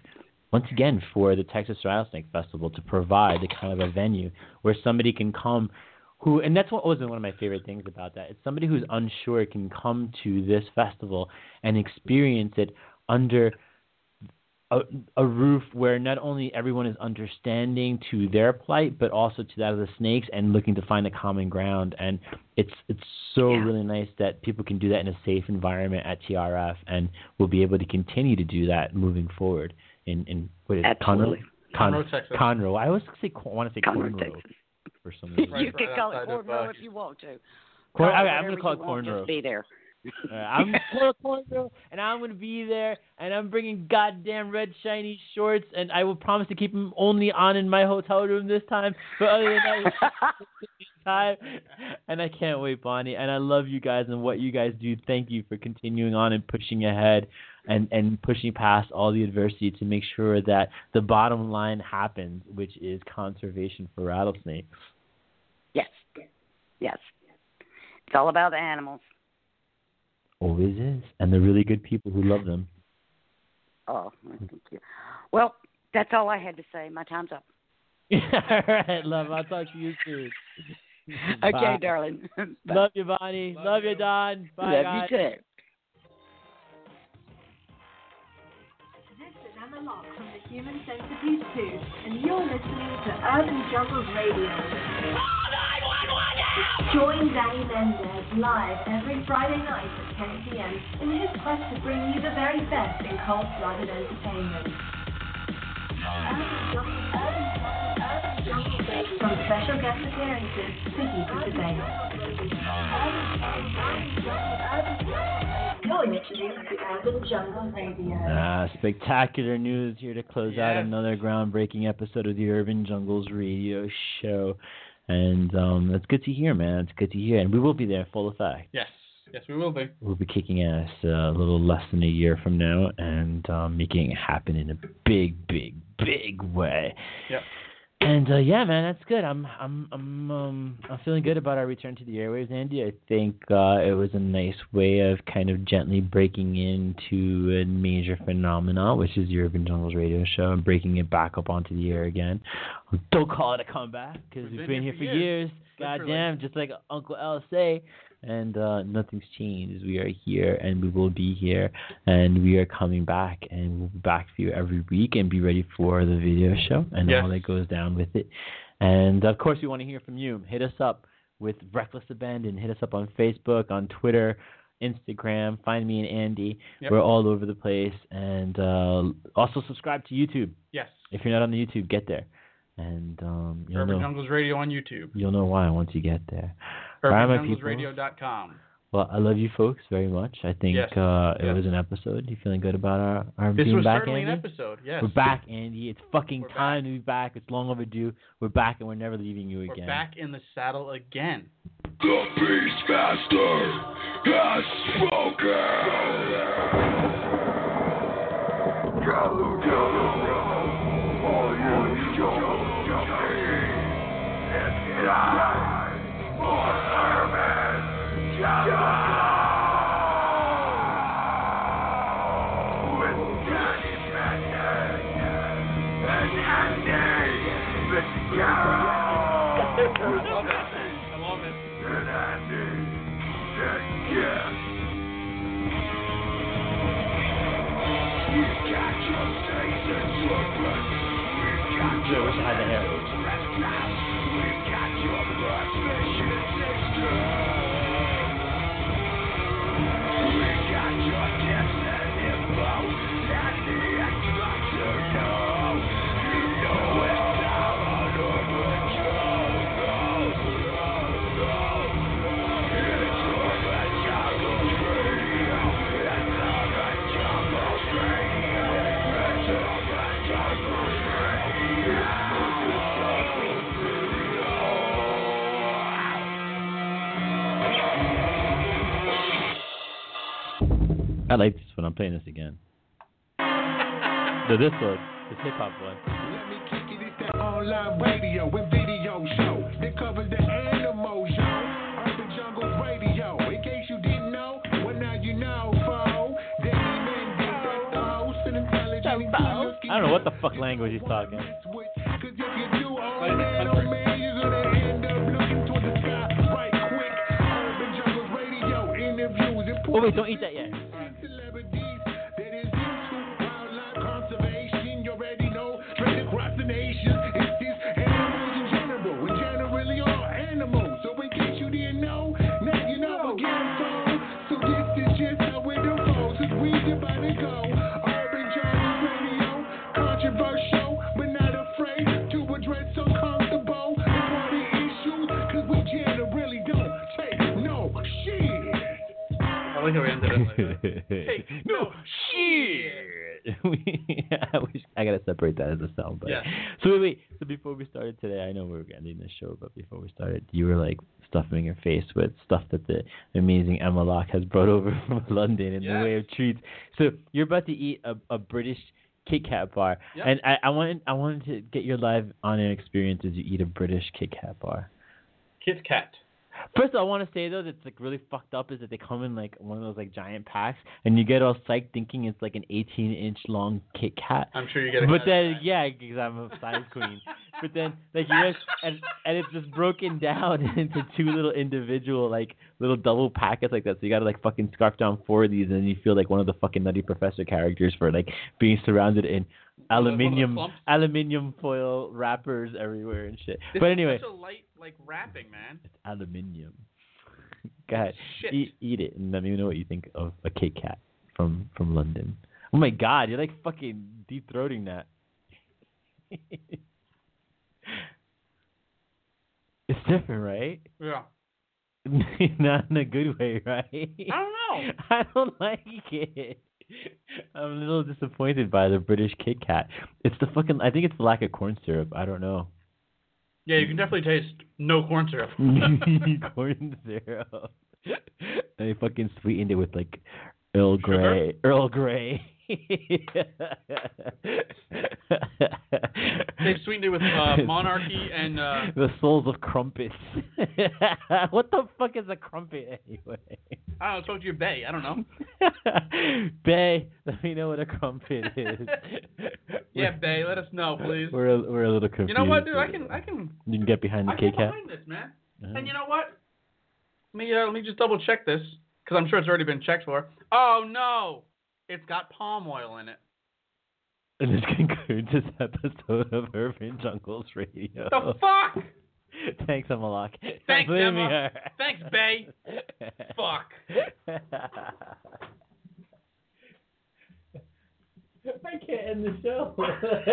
once again, for the Texas Rattlesnake Festival to provide the kind of a venue where somebody can come who, and that's what was one of my favorite things about that. It's somebody who's unsure can come to this festival and experience it under a, a roof where not only everyone is understanding to their plight, but also to that of the snakes and looking to find a common ground. And it's it's so Yeah. really nice that people can do that in a safe environment at TRF, and we'll be able to continue to do that moving forward. In in what is it, Absolutely. Conroe? Con- Conroe, Conroe. I always say want to say Conroe, Cornrow Texas. for some reason. Right, you can right call it outside of, cornrow uh, if you want to. Corn- okay, I'm gonna call you it cornrow. Just be there. I'm going to Cornrow, and I'm going to be there, and I'm bringing goddamn red shiny shorts, and I will promise to keep them only on in my hotel room this time. But other than that, time. And I can't wait, Bonnie. And I love you guys and what you guys do. Thank you for continuing on and pushing ahead and and pushing past all the adversity to make sure that the bottom line happens, which is conservation for rattlesnakes. yes, yes. It's all about the animals. Always is, and the really good people who love them. Oh, thank you. Well, that's all I had to say. My time's up. all right, love. I'll talk to you soon. Okay, Bye. darling. Bye. Love you, Bonnie. Love, you, Don. Bye, Love guys. you too. This is Emma Locke from the Human Centipede 2, and you're listening to Urban Jungles Radio. Join Danny Mendez live every Friday night at 10 p.m. in his quest to bring you the very best in cold-blooded entertainment. From special guest appearances to heated debates. You're listening to Urban Jungle Radio. Ah, spectacular news here to close out another groundbreaking episode of the Urban Jungles Radio Show. And um, that's good to hear, man. It's good to hear. And we will be there full effect. Yes. Yes, we will be. We'll be kicking ass a little less than a year from now and um, making it happen in a big, big, big way. Yep. And uh, yeah, man, that's good. I'm I'm I'm um I'm feeling good about our return to the airwaves, Andy. I think uh, it was a nice way of kind of gently breaking into a major phenomenon, which is the Urban Jungles radio show, and breaking it back up onto the air again. Don't call it a comeback because we've, been, here for years. Literally. Goddamn, just like Uncle L say. And uh, nothing's changed. We are here, and we will be here, and we are coming back, and we'll be back for you every week, and be ready for the video show and Yes. all that goes down with it. And of course, we want to hear from you. Hit us up with Reckless Abandon. Hit us up on Facebook, on Twitter, Instagram. Find me and Andy. Yep. We're all over the place. And uh, also subscribe to YouTube. Yes. If you're not on the YouTube, get there. and um, you'll Urban know Jungles Radio on YouTube. you'll know why once you get there. All right. UrbanJunglesRadio.com. Well, I love you folks very much. I think Yes, uh, it yes. was an episode. You feeling good about our our This being was back, certainly Andy? an episode. Yes. We're back, Andy. It's fucking We're time to be back. It's long overdue. We're back, and we're never leaving you We're again. back in the saddle again. The Beastmaster has spoken. All you jungle junkies, it's time for Urban I like this one. I'm playing this again. No, this one, this hip hop one. Let me kick it, it's that online radio and video show that covers the animals, yo. Urban Jungles Radio. In case you didn't know, well now you know, fo. Danny Mendy, that's the host and intelligent I don't know what the fuck language he's talking. Cause if you do, man, man, you're gonna end up looking toward the sky right quick. Urban Jungles Radio interviews and Oh wait, don't eat that yet. I how we ended it like that. Hey, no shit. I wish I gotta separate that as a sound, but Yeah. so wait, wait. So before we started today, I know we were ending the show, but before we started, you were like stuffing your face with stuff that the amazing Emma Locke has brought over from London in the way of treats. So you're about to eat a, a British Kit Kat bar, Yep. and I, I wanted I wanted to get your live on air experience as you eat a British Kit Kat bar. Kit Kat. First, I want to say though that's like really fucked up is that they come in like one of those like giant packs, and you get all psyched thinking it's like an 18 inch long Kit Kat. I'm sure you get But then, that. yeah, because I'm a size queen. But then, like you just and and it's just broken down into two little individual like little double packets like that. So you gotta like fucking scarf down four of these, and then you feel like one of the fucking Nutty Professor characters for like being surrounded in One of the- one of the aluminium aluminium foil wrappers everywhere and shit. This but anyway, such a light like wrapping, man. it's aluminium. Go ahead, Shit. eat, eat it, and let me know what you think of a Kit Kat from from London. Oh my God, you're like fucking deep throating that. it's different, right? Yeah. Not in a good way, right? I don't know. I don't like it. I'm a little disappointed by the British Kit Kat. It's the fucking. I think it's the lack of corn syrup. I don't know. Yeah, you can definitely taste no corn syrup. corn syrup. they fucking sweetened it with like Earl Grey. Earl Grey. They've sweetened it with uh, monarchy and uh, the souls of crumpets. what the fuck is a crumpet anyway? I don't know. Spoke to your bay. I don't know. Bay, let me know what a crumpet is. Yeah, bay. Let us know, please. We're a, we're a little confused. You know what, dude? I can I can You can get behind the I get behind this, man. Uh-huh. And you know what? Let me uh, let me just double check this because I'm sure it's already been checked for. Oh no, it's got palm oil in it. And this concludes this episode of Urban Jungles Radio. The fuck? Thanks, Emma Locke. Thanks, Emma. Thanks, Bay. Fuck. I can't end the show.